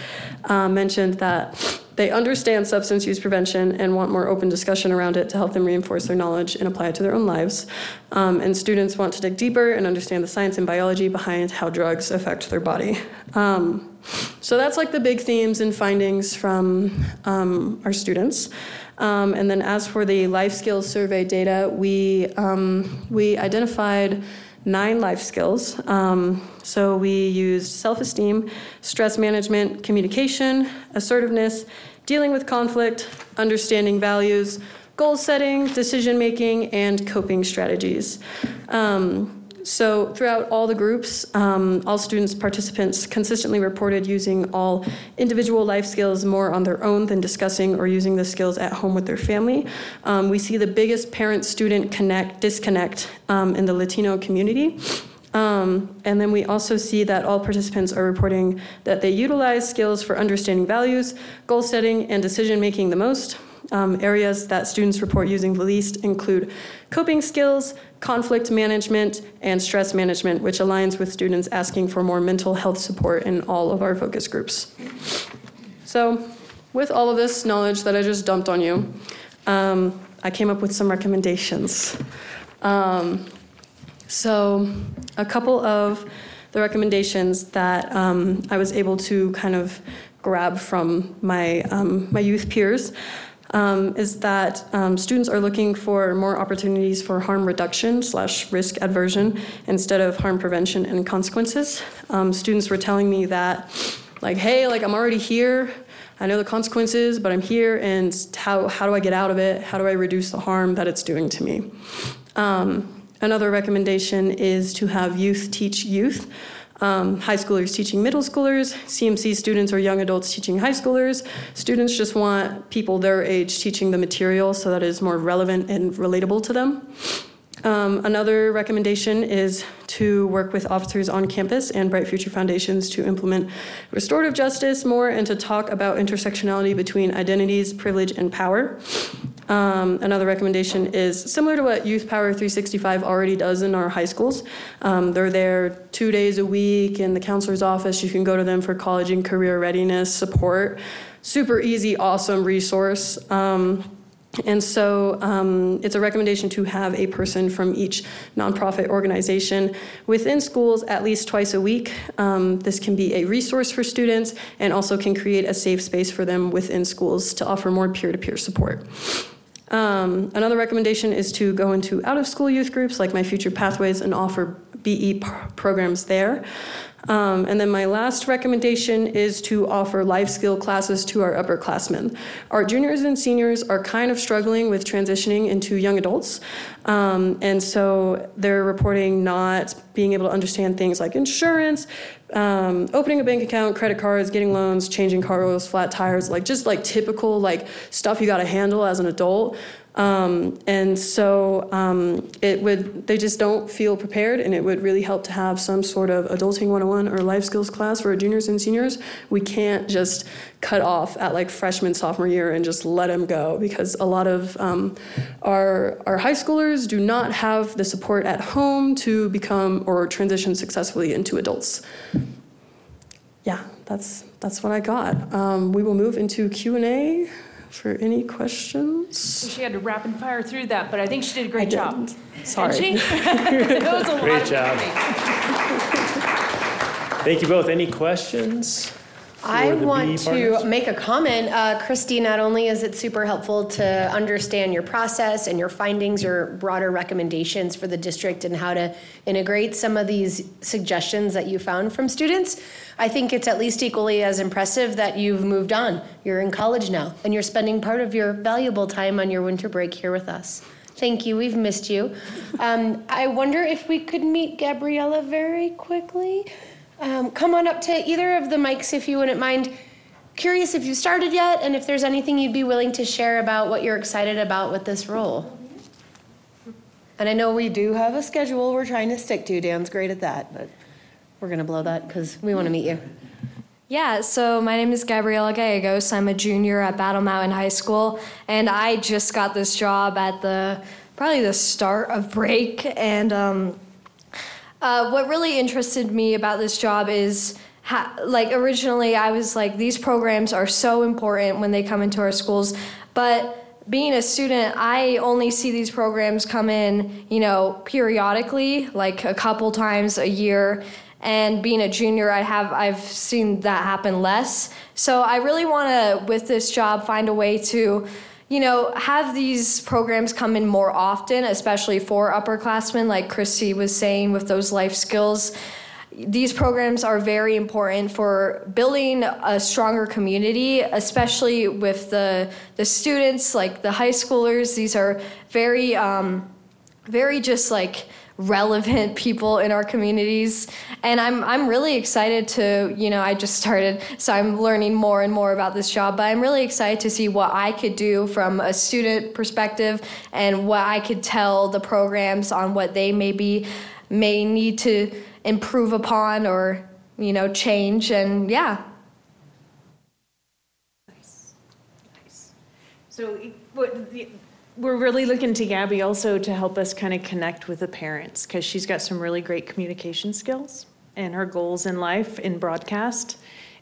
uh, mentioned that they understand substance use prevention and want more open discussion around it to help them reinforce their knowledge and apply it to their own lives. Um, and students want to dig deeper and understand the science and biology behind how drugs affect their body. Um, so that's like the big themes and findings from um, our students. Um, and then as for the life skills survey data, we, um, we identified nine life skills. Um, so we used self esteem, stress management, communication, assertiveness, dealing with conflict, understanding values, goal setting, decision making, and coping strategies. Um, so, throughout all the groups, um, all students participants consistently reported using all individual life skills more on their own than discussing or using the skills at home with their family. Um, we see the biggest parent student connect disconnect um, in the Latino community. Um, and then we also see that all participants are reporting that they utilize skills for understanding values, goal setting, and decision making the most. Um, areas that students report using the least include coping skills, conflict management, and stress management, which aligns with students asking for more mental health support in all of our focus groups. So, with all of this knowledge that I just dumped on you, um, I came up with some recommendations. Um, so, a couple of the recommendations that um, I was able to kind of grab from my, um, my youth peers um, is that um, students are looking for more opportunities for harm reduction slash risk aversion instead of harm prevention and consequences. Um, students were telling me that, like, hey, like I'm already here. I know the consequences, but I'm here, and how, how do I get out of it? How do I reduce the harm that it's doing to me? Um, another recommendation is to have youth teach youth. Um, high schoolers teaching middle schoolers, CMC students or young adults teaching high schoolers. Students just want people their age teaching the material so that it is more relevant and relatable to them. Um, another recommendation is to work with officers on campus and Bright Future Foundations to implement restorative justice more and to talk about intersectionality between identities, privilege, and power. Um, another recommendation is similar to what Youth Power 365 already does in our high schools. Um, they're there two days a week in the counselor's office. You can go to them for college and career readiness support. Super easy, awesome resource. Um, and so um, it's a recommendation to have a person from each nonprofit organization within schools at least twice a week. Um, this can be a resource for students and also can create a safe space for them within schools to offer more peer to peer support. Um, another recommendation is to go into out of school youth groups like My Future Pathways and offer BE programs there. Um, and then my last recommendation is to offer life skill classes to our upperclassmen. Our juniors and seniors are kind of struggling with transitioning into young adults. Um, and so they're reporting not being able to understand things like insurance, um, opening a bank account, credit cards, getting loans, changing car oils, flat tires, like just like typical like stuff you got to handle as an adult. Um, and so um, it would, they just don't feel prepared, and it would really help to have some sort of adulting 101 or life skills class for juniors and seniors. We can't just cut off at like freshman, sophomore year and just let them go because a lot of um, our, our high schoolers do not have the support at home to become or transition successfully into adults. Yeah, that's, that's what I got. Um, we will move into Q&A for any questions. She had to rapid fire through that, but I think she did a great job. Sorry. Didn't she? That was a lot Great of job. Thank you both. Any questions? I the want BE to partners? make a comment. Uh, Christy, not only is it super helpful to understand your process and your findings, your broader recommendations for the district and how to integrate some of these suggestions that you found from students, I think it's at least equally as impressive that you've moved on. You're in college now and you're spending part of your valuable time on your winter break here with us. Thank you. We've missed you. Um, I wonder if we could meet Gabriella very quickly. Um, come on up to either of the mics if you wouldn't mind. Curious if you started yet and if there's anything you'd be willing to share about what you're excited about with this role. And I know we do have a schedule we're trying to stick to. Dan's great at that, but we're going to blow that because we want to meet you. Yeah, so my name is Gabriela Gallegos. I'm a junior at Battle Mountain High School, and I just got this job at the probably the start of break. And um, uh, what really interested me about this job is. Ha- like originally, I was like, these programs are so important when they come into our schools, but being a student, I only see these programs come in, you know, periodically, like a couple times a year. And being a junior, I have I've seen that happen less. So I really want to, with this job, find a way to, you know, have these programs come in more often, especially for upperclassmen, like Christy was saying with those life skills these programs are very important for building a stronger community, especially with the the students, like the high schoolers. These are very, um, very just like relevant people in our communities, and I'm I'm really excited to you know I just started, so I'm learning more and more about this job. But I'm really excited to see what I could do from a student perspective and what I could tell the programs on what they maybe may need to improve upon or you know change and yeah Nice. Nice. So what the- we're really looking to Gabby also to help us kind of connect with the parents because she's got some really great communication skills and her goals in life in broadcast.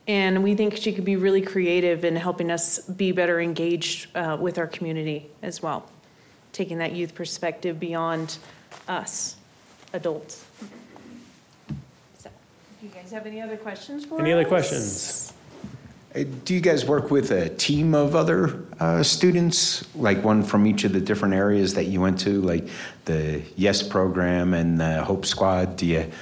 And we think she could be really creative in helping us be better engaged uh, with our community as well, taking that youth perspective beyond us, adults. So, do you guys have any other questions for Any other questions? Do you guys work with a team of other uh, students, like one from each of the different areas that you went to, like the Yes program and the Hope Squad? Do you?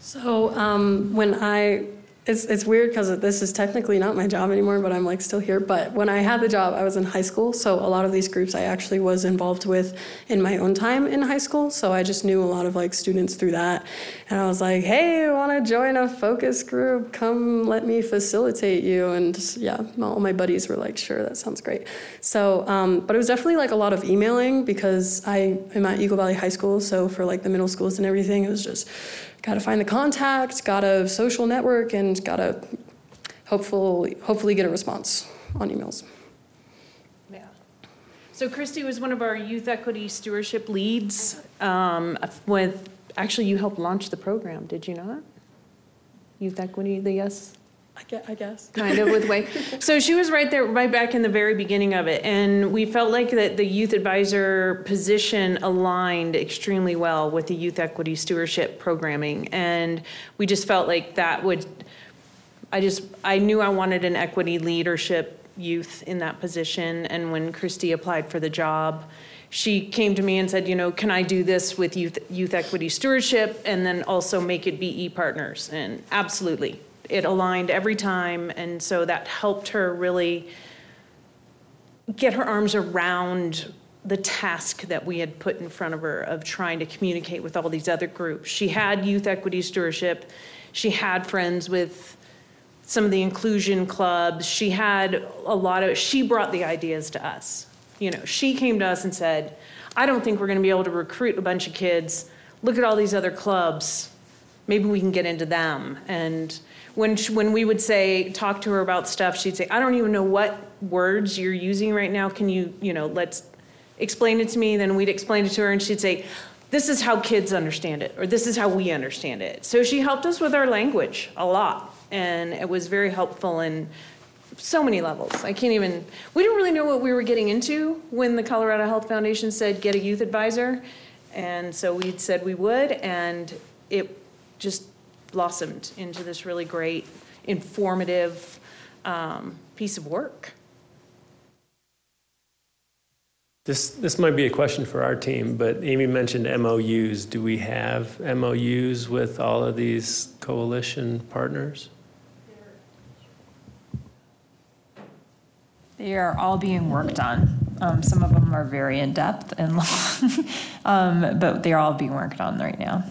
So um, when I it's, it's weird because this is technically not my job anymore, but I'm like still here. But when I had the job, I was in high school. So a lot of these groups I actually was involved with in my own time in high school. So I just knew a lot of like students through that. And I was like, hey, want to join a focus group. Come let me facilitate you. And just, yeah, all my buddies were like, sure, that sounds great. So, um, but it was definitely like a lot of emailing because I am at Eagle Valley High School. So for like the middle schools and everything, it was just got to find the contact, got to social network, and got to hopefully hopefully get a response on emails. Yeah. So Christy was one of our youth equity stewardship leads. Um, with actually, you helped launch the program, did you not? Youth equity, the yes. I guess. Kind of with way. So she was right there, right back in the very beginning of it, and we felt like that the youth advisor position aligned extremely well with the youth equity stewardship programming, and we just felt like that would. I just I knew I wanted an equity leadership youth in that position, and when Christy applied for the job. She came to me and said, you know, can I do this with youth, youth equity stewardship and then also make it BE partners? And absolutely, it aligned every time, and so that helped her really get her arms around the task that we had put in front of her of trying to communicate with all these other groups. She had youth equity stewardship, she had friends with some of the inclusion clubs, she had a lot of, she brought the ideas to us. You know, she came to us and said, I don't think we're going to be able to recruit a bunch of kids. Look at all these other clubs. Maybe we can get into them. And when she, when we would say talk to her about stuff, she'd say, "I don't even know what words you're using right now. Can you, you know, let's explain it to me." Then we'd explain it to her, and she'd say, "This is how kids understand it, or this is how we understand it." So she helped us with our language a lot, and it was very helpful in so many levels. I can't even. We didn't really know what we were getting into when the Colorado Health Foundation said get a youth advisor, and so we said we would, and it just blossomed into this really great, informative um, piece of work. This, this might be a question for our team, but Amy mentioned MOUs. Do we have MOUs with all of these coalition partners? They are all being worked on. Um, some of them are very in depth and long, um, but they're all being worked on right now.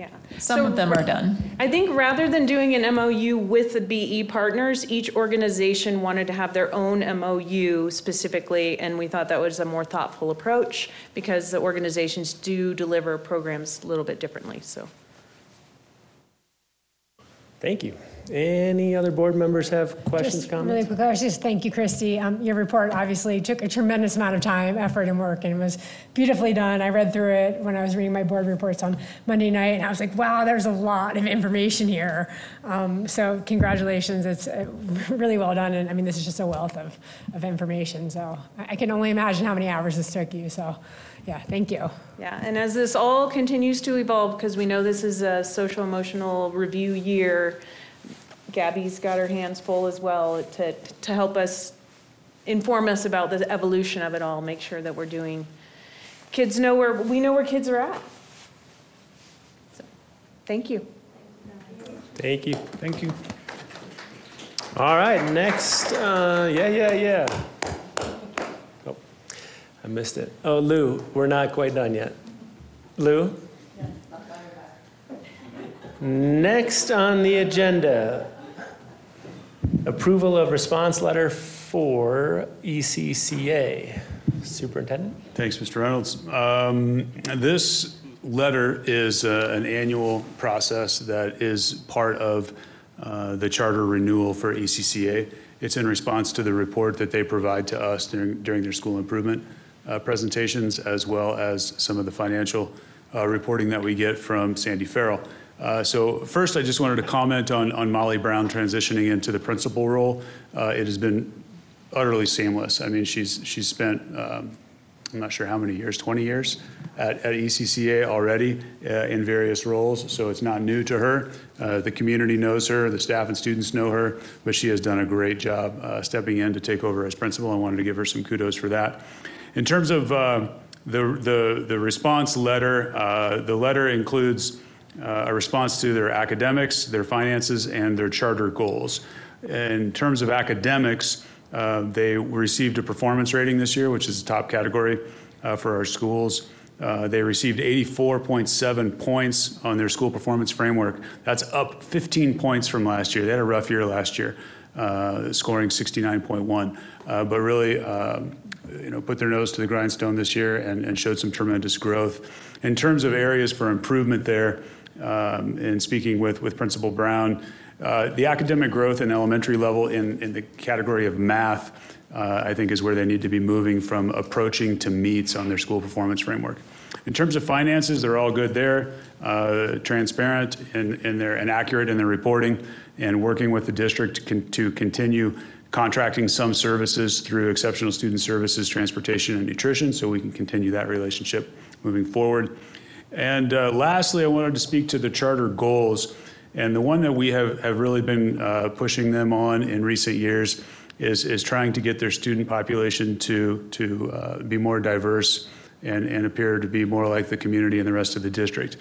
Yeah. Some So of them are done. I think rather than doing an MOU with the BE partners, each organization wanted to have their own MOU specifically, and we thought that was a more thoughtful approach because the organizations do deliver programs a little bit differently. So. Thank you. Any other board members have questions, Just really comments? quick, I was just thank you, Christy. Um, your report obviously took a tremendous amount of time, effort, and work, and was beautifully done. I read through it when I was reading my board reports on Monday night, and I was like, wow, there's a lot of information here. Um, so congratulations, it's uh, really well done, and I mean, this is just a wealth of, of information. So I, I can only imagine how many hours this took you. So, yeah, thank you. Yeah, and as this all continues to evolve, because we know this is a social emotional review year, Gabby's got her hands full as well to, to help us inform us about the evolution of it all, make sure that we're doing, kids know where, we know where kids are at. So, Thank you. Thank you. Thank you. All right, next, uh, yeah, yeah, yeah. Oh, I missed it. Oh, Lou, we're not quite done yet. Lou? Next on the agenda, approval of response letter for ECCA. Superintendent? Thanks, Mr. Reynolds. Um, This letter is uh, an annual process that is part of uh, the charter renewal for ECCA. It's in response to the report that they provide to us during during their school improvement uh, presentations, as well as some of the financial uh, reporting that we get from Sandy Farrell. Uh, So first, I just wanted to comment on on Molly Brown transitioning into the principal role. Uh, It has been utterly seamless. I mean, she's, she's spent, um, I'm not sure how many years, 20 years at, at ECCA already uh, in various roles, so it's not new to her. Uh, the community knows her, the staff and students know her, but she has done a great job uh, stepping in to take over as principal. I wanted to give her some kudos for that. In terms of uh, the, the, the response letter, the letter includes uh, a response to their academics, their finances, and their charter goals. In terms of academics, uh, they received a performance rating this year, which is the top category uh, for our schools. Uh, they received 84.7 points on their school performance framework. That's up 15 points from last year. They had a rough year last year, uh, scoring 69.1. Uh, but really, um, you know, put their nose to the grindstone this year and, and showed some tremendous growth. In terms of areas for improvement there, um, in speaking with, with Principal Brown, uh, the academic growth in elementary level in, in the category of math, uh, I think, is where they need to be moving from approaching to meets on their school performance framework. In terms of finances, they're all good there, uh, transparent in, in their, and accurate in their reporting, and working with the district con- to continue contracting some services through exceptional student services, transportation, and nutrition, so we can continue that relationship moving forward. And uh, lastly, I wanted to speak to the charter goals. And the one that we have, have really been uh, pushing them on in recent years is, is trying to get their student population to, to uh, be more diverse and, and appear to be more like the community and the rest of the district.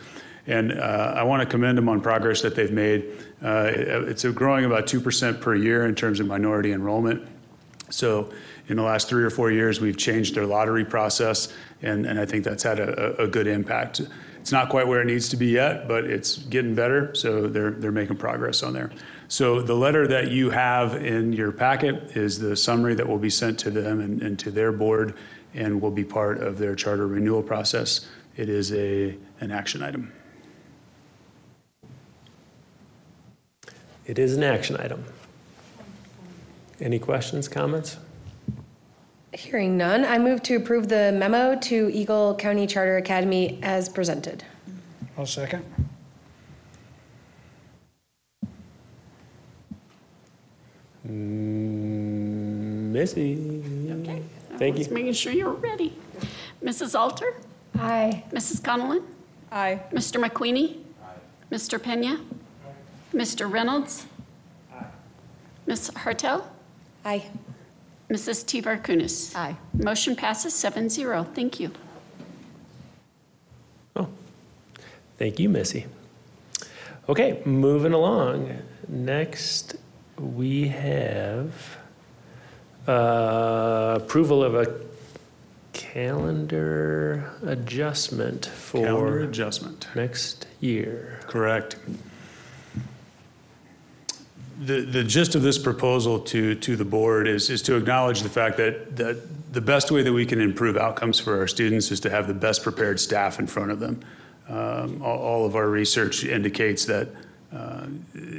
And uh, I want to commend them on progress that they've made. Uh, it's growing about 2% per year in terms of minority enrollment. So in the last three or four years, we've changed their lottery process, and, and I think that's had a, a good impact. It's not quite where it needs to be yet, but it's getting better, so they're, they're making progress on there. So the letter that you have in your packet is the summary that will be sent to them and, and to their board and will be part of their charter renewal process. It is a, an action item. It is an action item. Any questions, comments? Hearing none, I move to approve the memo to Eagle County Charter Academy as presented. I'll second. Mm, Missy? Okay. Thank Just you. making sure you're ready. Mrs. Alter? Aye. Mrs. Connellan? Aye. Mr. McQueenie? Aye. Mr. Pena? Aye. Mr. Reynolds? Aye. Ms. Hartel? Aye. Mrs. Tivar Kunis? Aye. Motion passes 7-0. Thank you. Oh, thank you, Missy. Okay, moving along. Next, we have uh, approval of a calendar adjustment for Calendar adjustment. next year. Correct. The, the gist of this proposal to, to the board is, is to acknowledge the fact that, that the best way that we can improve outcomes for our students is to have the best prepared staff in front of them. Um, all, all of our research indicates that uh,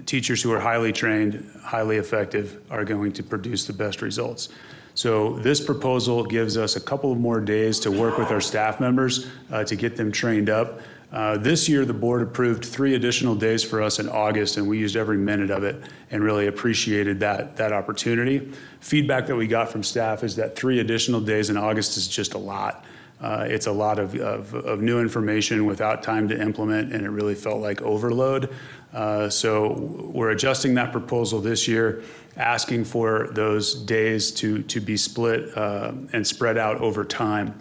teachers who are highly trained, highly effective, are going to produce the best results. So this proposal gives us a couple of more days to work with our staff members uh, to get them trained up. Uh, This year, the board approved three additional days for us in August, and we used every minute of it and really appreciated that, that opportunity. Feedback that we got from staff is that three additional days in August is just a lot. Uh, It's a lot of, of, of new information without time to implement, and it really felt like overload. Uh, So we're adjusting that proposal this year, asking for those days to, to be split uh, and spread out over time.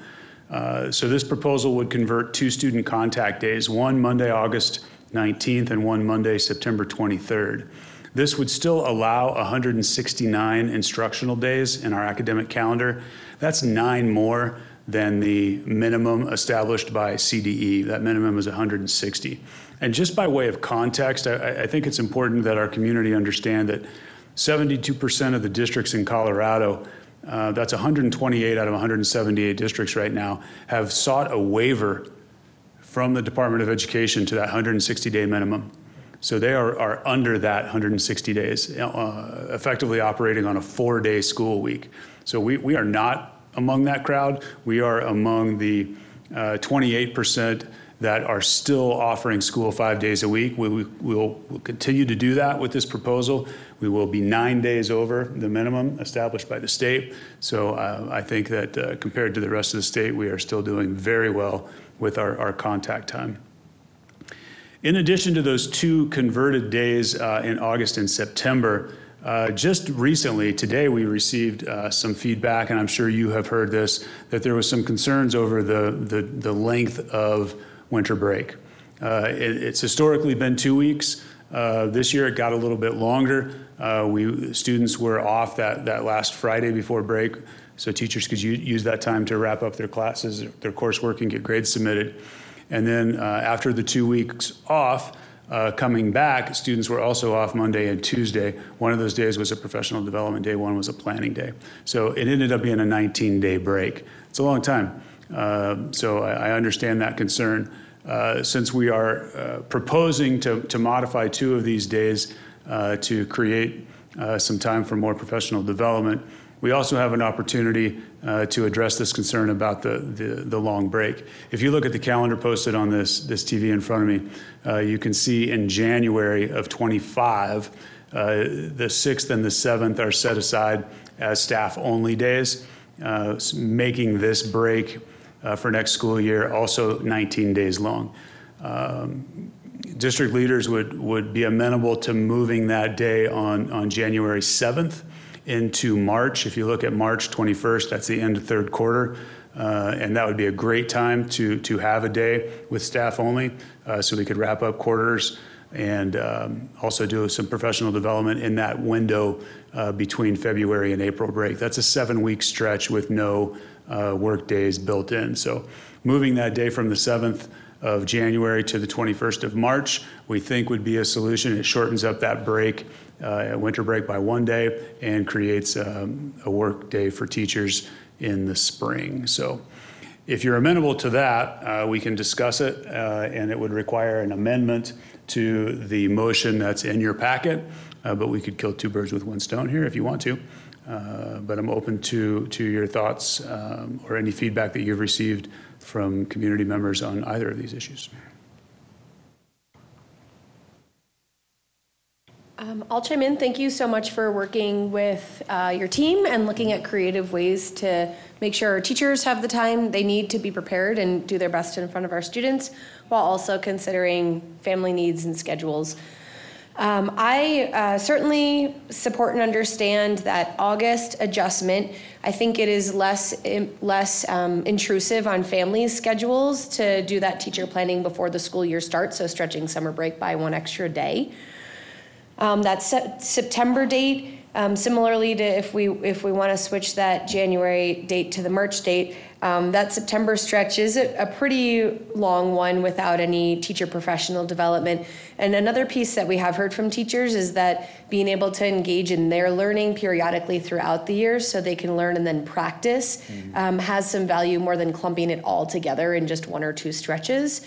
Uh, So this proposal would convert two student contact days, one Monday, August 19th, and one Monday, September 23rd. This would still allow 169 instructional days in our academic calendar. That's nine more than the minimum established by CDE. That minimum is 160. And just by way of context, I, I think it's important that our community understand that 72% of the districts in Colorado, uh, that's 128 out of 178 districts right now, have sought a waiver from the Department of Education to that 160 day minimum. So they are, are under that 160 days, uh, effectively operating on a four day school week. So we, we are not among that crowd. We are among the uh, 28% that are still offering school five days a week. We, we, will we'll continue to do that with this proposal. We will be nine days over the minimum established by the state. So uh, I think that uh, compared to the rest of the state, we are still doing very well with our, our contact time. In addition to those two converted days uh, in August and September, uh, just recently, today, we received uh, some feedback, and I'm sure you have heard this, that there was some concerns over the, the, the length of winter break. Uh, it- It's historically been two weeks. Uh, This year, it got a little bit longer. Uh, We, students were off that, that last Friday before break, so teachers could u- use that time to wrap up their classes, their coursework, and get grades submitted. And then uh, after the two weeks off, uh, coming back, students were also off Monday and Tuesday. One of those days was a professional development day, one was a planning day. So it ended up being a 19-day break. It's a long time. Uh, So I I understand that concern. Uh, Since we are uh, proposing to to modify two of these days to create uh, some time for more professional development, we also have an opportunity uh, to address this concern about the, the, the long break. If you look at the calendar posted on this, this TV in front of me, uh, you can see in January of 25, uh, the 6th and the 7th are set aside as staff-only days, uh, making this break uh, for next school year also 19 days long. Um, District leaders would, would be amenable to moving that day on, on January 7th into March. If you look at March 21st, that's the end of third quarter. Uh, and that would be a great time to, to have a day with staff only uh, so we could wrap up quarters and um, also do some professional development in that window uh, between February and April break. That's a seven week stretch with no uh, work days built in. So moving that day from the 7th of January to the 21st of March, we think would be a solution. It shortens up that break, uh, winter break by one day and creates um, a work day for teachers in the spring. So if you're amenable to that, uh, we can discuss it, uh, and it would require an amendment to the motion that's in your packet. Uh, But we could kill two birds with one stone here if you want to. Uh, But I'm open to, to your thoughts um, or any feedback that you've received from community members on either of these issues. Um, I'll chime in. Thank you so much for working with uh, your team and looking at creative ways to make sure our teachers have the time they need to be prepared and do their best in front of our students while also considering family needs and schedules. Um, I uh, certainly support and understand that August adjustment. I think it is less less um, intrusive on families' schedules to do that teacher planning before the school year starts, so stretching summer break by one extra day. Um, that Sep- September date, um, similarly to if we if we want to switch that January date to the March date, um, that September stretch is a, a pretty long one without any teacher professional development. And another piece that we have heard from teachers is that being able to engage in their learning periodically throughout the year so they can learn and then practice um, has some value more than clumping it all together in just one or two stretches.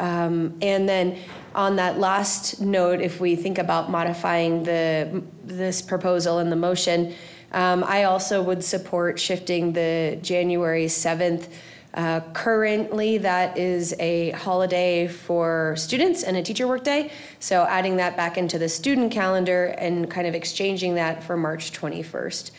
Um, and then on that last note, if we think about modifying the this proposal and the motion, um, I also would support shifting the January 7th. Uh, currently, that is a holiday for students and a teacher workday. So, adding that back into the student calendar and kind of exchanging that for March 21st.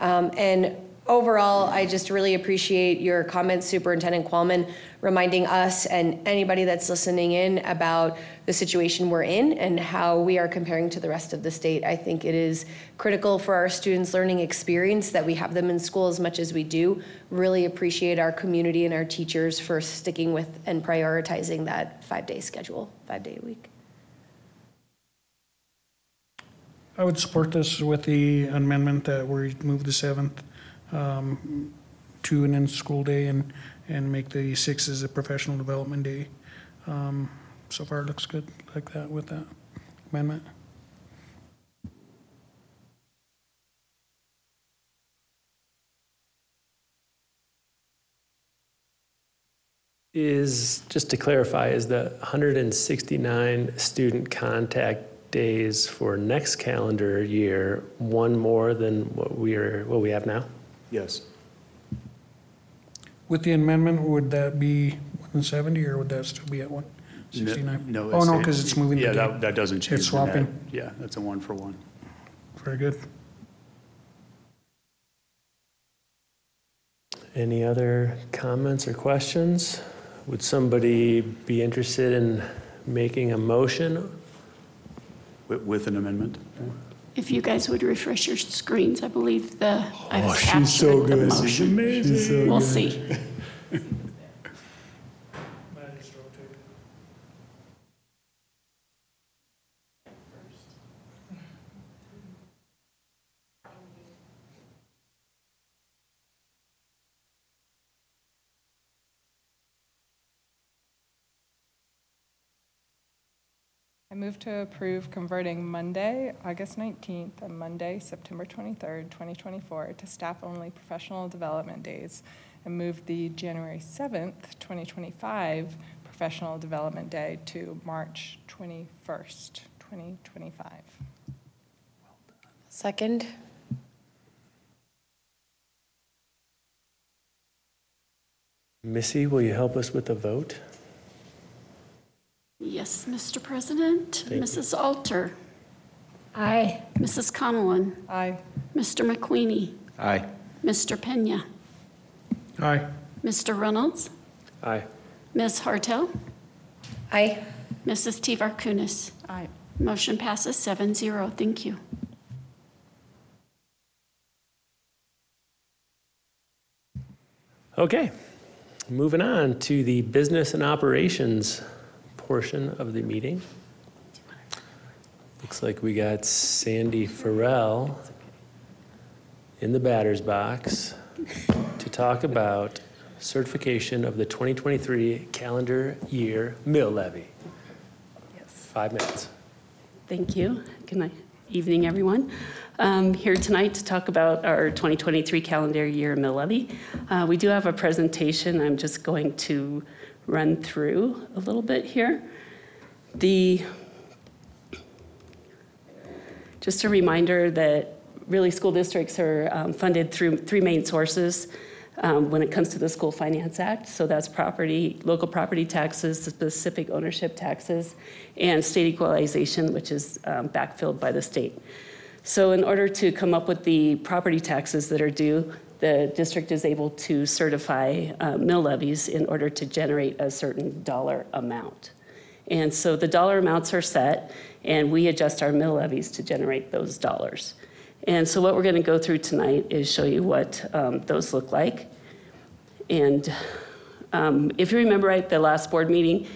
Um, and overall, I just really appreciate your comments, Superintendent Qualman, reminding us and anybody that's listening in about the situation we're in and how we are comparing to the rest of the state. I think it is critical for our students' learning experience that we have them in school as much as we do. Really appreciate our community and our teachers for sticking with and prioritizing that five day schedule, five day a week. I would support this with the amendment that we move the seventh um, to an in-school day and, and make the sixth as a professional development day. Um, So far, it looks good like that with that amendment. Is, just to clarify, is the 169 student contact days for next calendar year one more than what we are, what we have now? Yes. With the amendment, would that be 170 or would that still be at 169? No. Oh, no, because it's moving the Yeah, date. that, that doesn't change. It's the net. swapping. Yeah, that's a one for one. Very good. Any other comments or questions? Would somebody be interested in making a motion? With, with an amendment? If you guys would refresh your screens, I believe the, I've Oh, she's captured so the good. motion. She's amazing. We'll see. move to approve converting Monday, August 19th, and Monday, September 23rd, 2024, to staff-only professional development days, and move the January 7th, 2025 professional development day to March 21st, 2025. Second. Missy, will you help us with the vote? Yes, Mr. President. Thank you. Mrs. Alter. Aye. Mrs. Conlon. Aye. Mr. McQueenie. Aye. Mr. Pena. Aye. Mr. Reynolds. Aye. Ms. Hartel. Aye. Mrs. Tivar Kunis. Aye. Motion passes 7-0. Thank you. Okay, moving on to the business and operations portion of the meeting. Looks like we got Sandy Farrell in the batter's box to talk about certification of the 2023 calendar year mill levy. Yes. Five minutes. Thank you. Good night. Evening, everyone. Um, Here tonight to talk about our 2023 calendar year mill levy. Uh, We do have a presentation I'm just going to run through a little bit here. The, just a reminder that really school districts are um, funded through three main sources um, when it comes to the School Finance Act. So that's property, local property taxes, specific ownership taxes, and state equalization, which is um, backfilled by the state. So in order to come up with the property taxes that are due, the district is able to certify uh, mill levies in order to generate a certain dollar amount. And so the dollar amounts are set, and we adjust our mill levies to generate those dollars. And so what we're going to go through tonight is show you what um, those look like. And um, if you remember right, the last board meeting,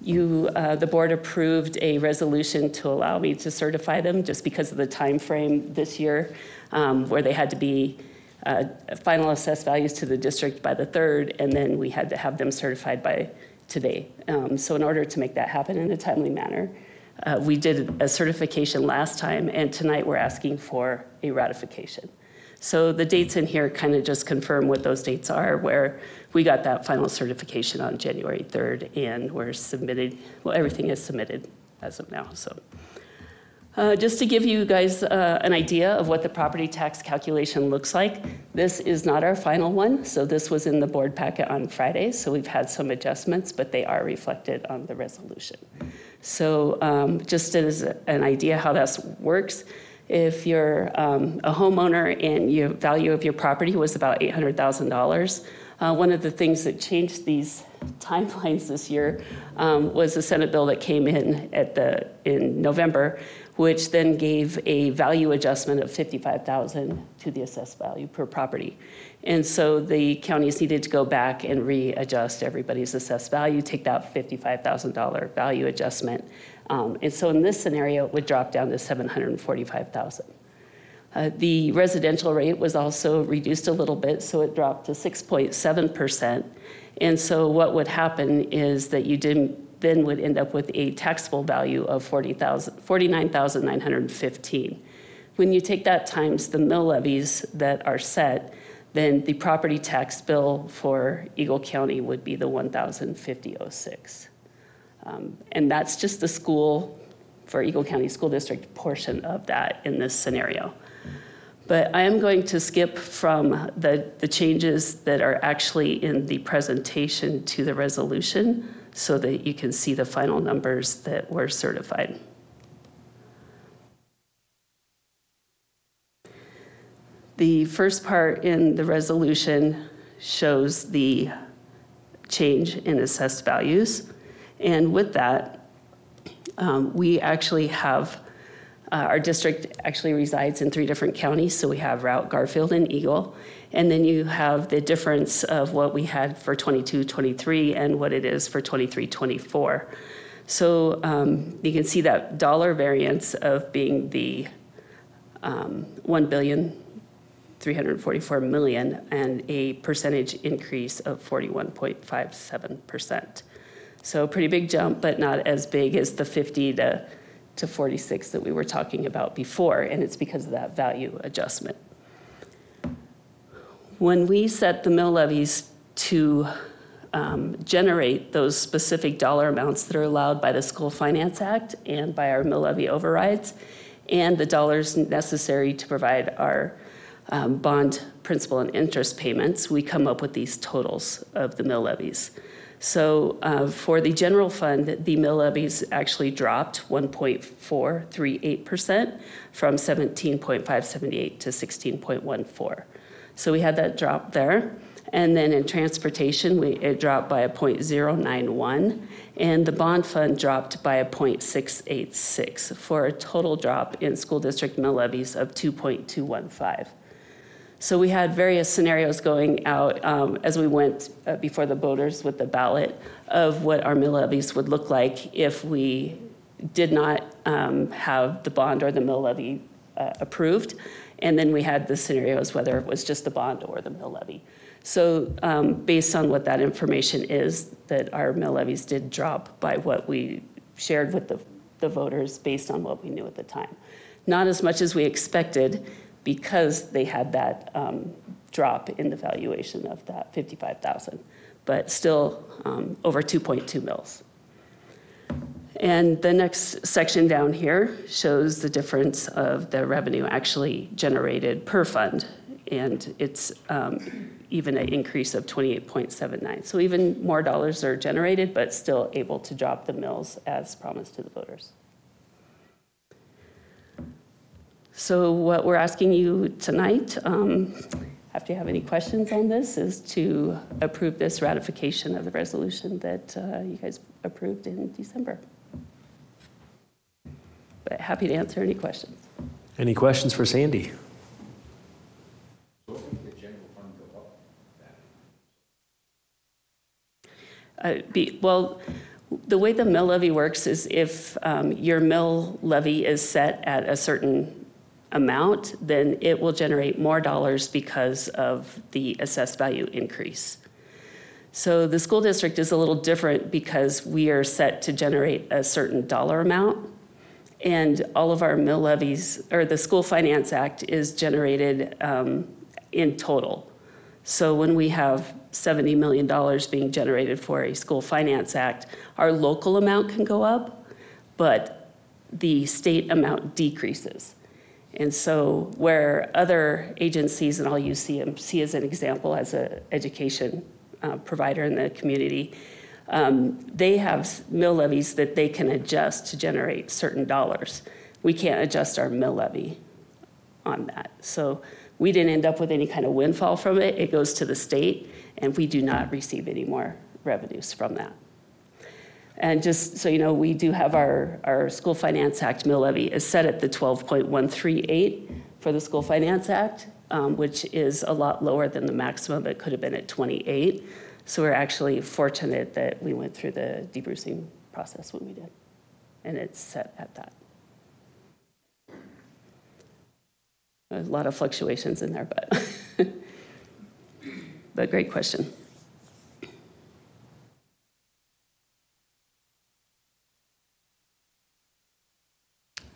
you, uh, the board approved a resolution to allow me to certify them just because of the time frame this year, um, where they had to be uh, final assessed values to the district by the third, and then we had to have them certified by today. Um, so in order to make that happen in a timely manner, uh, we did a certification last time, and tonight we're asking for a ratification. So the dates in here kind of just confirm what those dates are, where we got that final certification on January 3rd, and we're submitted, well, everything is submitted as of now, so. Uh, Just to give you guys uh, an idea of what the property tax calculation looks like, this is not our final one, so this was in the board packet on Friday, so we've had some adjustments, but they are reflected on the resolution. So um, just as an idea how that works, if you're um, a homeowner and your value of your property was about $800,000, uh, one of the things that changed these timelines this year um, was the Senate bill that came in at the in November, which then gave a value adjustment of 55,000 to the assessed value per property. And so the counties needed to go back and readjust everybody's assessed value, take that $55,000 value adjustment. Um, and so in this scenario, it would drop down to 745,000. Uh, the residential rate was also reduced a little bit, so it dropped to 6.7%. And so what would happen is that you then would end up with a taxable value of 40,000 49,915. When you take that times the mill levies that are set, then the property tax bill for Eagle County would be the 1,050.06. Um, and that's just the school for Eagle County School District portion of that in this scenario. But I am going to skip from the, the changes that are actually in the presentation to the resolution so that you can see the final numbers that were certified. The first part in the resolution shows the change in assessed values. And with that, um, we actually have uh, our district actually resides in three different counties, so we have Routt, Garfield, and Eagle. And then you have the difference of what we had for 22 23 and what it is for 23 24. So um, you can see that dollar variance of being the um, 1 billion 344 million and a percentage increase of 41.57%. So pretty big jump, but not as big as the 50 to to 46 that we were talking about before, and it's because of that value adjustment. When we set the mill levies to um, generate those specific dollar amounts that are allowed by the School Finance Act and by our mill levy overrides, and the dollars necessary to provide our um, bond principal and interest payments, we come up with these totals of the mill levies. So uh, for the general fund, the mill levies actually dropped 1.438% from 17.578 to 16.14. So we had that drop there. And then in transportation, we, it dropped by a 0.091, and the bond fund dropped by a 0.686 for a total drop in school district mill levies of 2.215. So we had various scenarios going out um, as we went uh, before the voters with the ballot of what our mill levies would look like if we did not um, have the bond or the mill levy uh, approved. And then we had the scenarios whether it was just the bond or the mill levy. So um, based on what that information is, that our mill levies did drop by what we shared with the, the voters based on what we knew at the time. Not as much as we expected because they had that um, drop in the valuation of that 55,000, but still um, over 2.2 mils. And the next section down here shows the difference of the revenue actually generated per fund, and it's um, even an increase of 28.79. So even more dollars are generated, but still able to drop the mills as promised to the voters. So what we're asking you tonight, um, after you have any questions on this, is to approve this ratification of the resolution that uh, you guys approved in December. But happy to answer any questions. Any questions for Sandy? Uh, be, well, the way the mill levy works is if um, your mill levy is set at a certain amount, then it will generate more dollars because of the assessed value increase. So the school district is a little different because we are set to generate a certain dollar amount. And all of our mill levies, or the School Finance Act, is generated um, in total. So when we have $70 million being generated for a School Finance Act, our local amount can go up, but the state amount decreases. And so where other agencies, and I'll use CMC as an example as an education uh, provider in the community, um, they have mill levies that they can adjust to generate certain dollars. We can't adjust our mill levy on that. So we didn't end up with any kind of windfall from it. It goes to the state, and we do not receive any more revenues from that. And just so you know, we do have our, our School Finance Act mill levy is set at the 12.138 for the School Finance Act, um, which is a lot lower than the maximum. It could have been at 28. So we're actually fortunate that we went through the debrucing process when we did, and it's set at that. There's a lot of fluctuations in there, but but great question.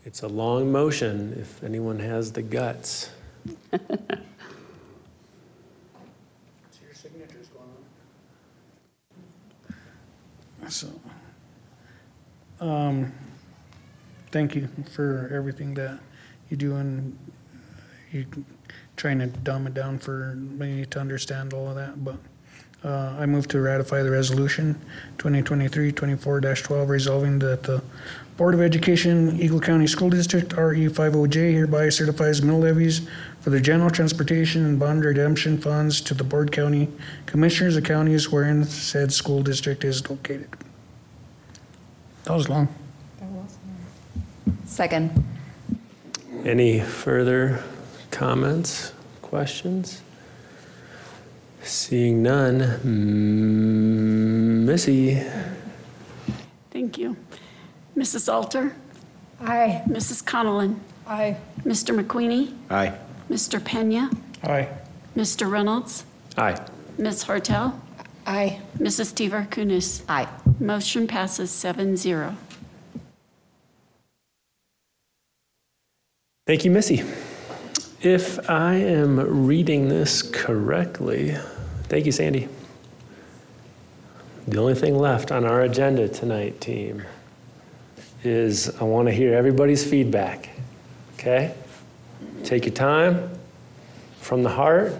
It's a long motion if anyone has the guts. So, um, thank you for everything that you do and you trying to dumb it down for me to understand all of that, but uh, I move to ratify the resolution 2023-24-12 resolving that the Board of Education, Eagle County School District, RE50J hereby certifies mill levies for the general transportation and bond redemption funds to the Board County Commissioners of counties wherein said school district is located. That was long. Second. Any further comments, questions? Seeing none, mm, Missy. Thank you. Mrs. Alter? Aye. Mrs. Connellan? Aye. Mr. McQueenie? Aye. Mr. Pena? Aye. Mr. Reynolds? Aye. Ms. Hartel? Aye. Mrs. Teever Kunis? Aye. Motion passes seven zero. Thank you, Missy. If I am reading this correctly, thank you, Sandy. The only thing left on our agenda tonight, team, is I want to hear everybody's feedback. Okay? Take your time from the heart.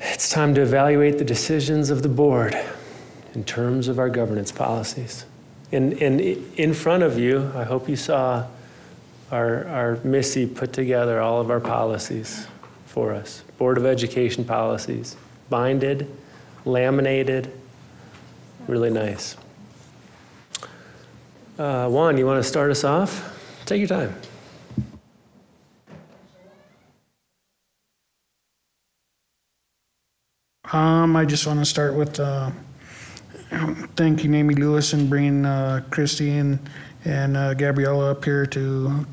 It's time to evaluate the decisions of the board in terms of our governance policies. And, and in front of you, I hope you saw our, our Missy put together all of our policies for us Board of Education policies, binded, laminated, really nice. Uh, Juan, you want to start us off? Take your time. Um, I just want to start with uh, thanking Amy Lewis and bringing uh, Christy and, and uh, Gabriella up here to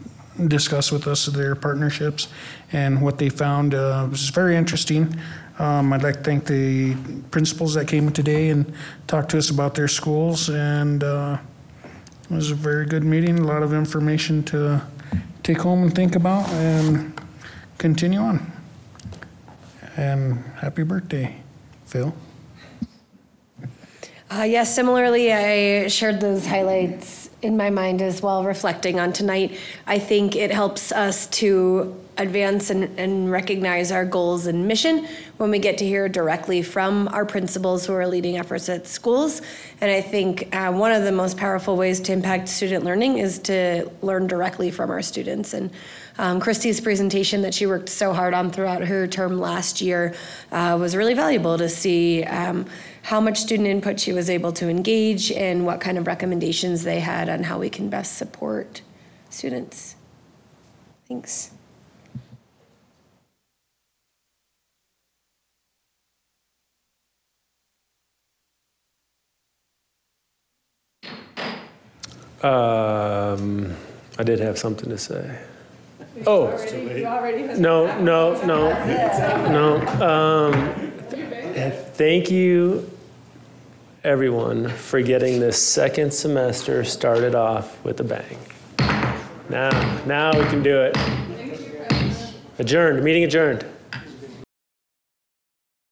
discuss with us their partnerships and what they found. Uh, was very interesting. Um, I'd like to thank the principals that came today and talked to us about their schools, and uh, it was a very good meeting. A lot of information to take home and think about and continue on. And happy birthday, Phil. Uh, yes, similarly, I shared those highlights in my mind as well, reflecting on tonight. I think it helps us to advance and, and recognize our goals and mission when we get to hear directly from our principals who are leading efforts at schools. And I think uh, one of the most powerful ways to impact student learning is to learn directly from our students. And um, Christy's presentation that she worked so hard on throughout her term last year uh, was really valuable to see. Um, how much student input she was able to engage and what kind of recommendations they had on how we can best support students. Thanks. Um, I did have something to say. Oh, no, no, no, no. Um, thank you, everyone, for getting this second semester started off with a bang. Now, now we can do it. Adjourned, meeting adjourned.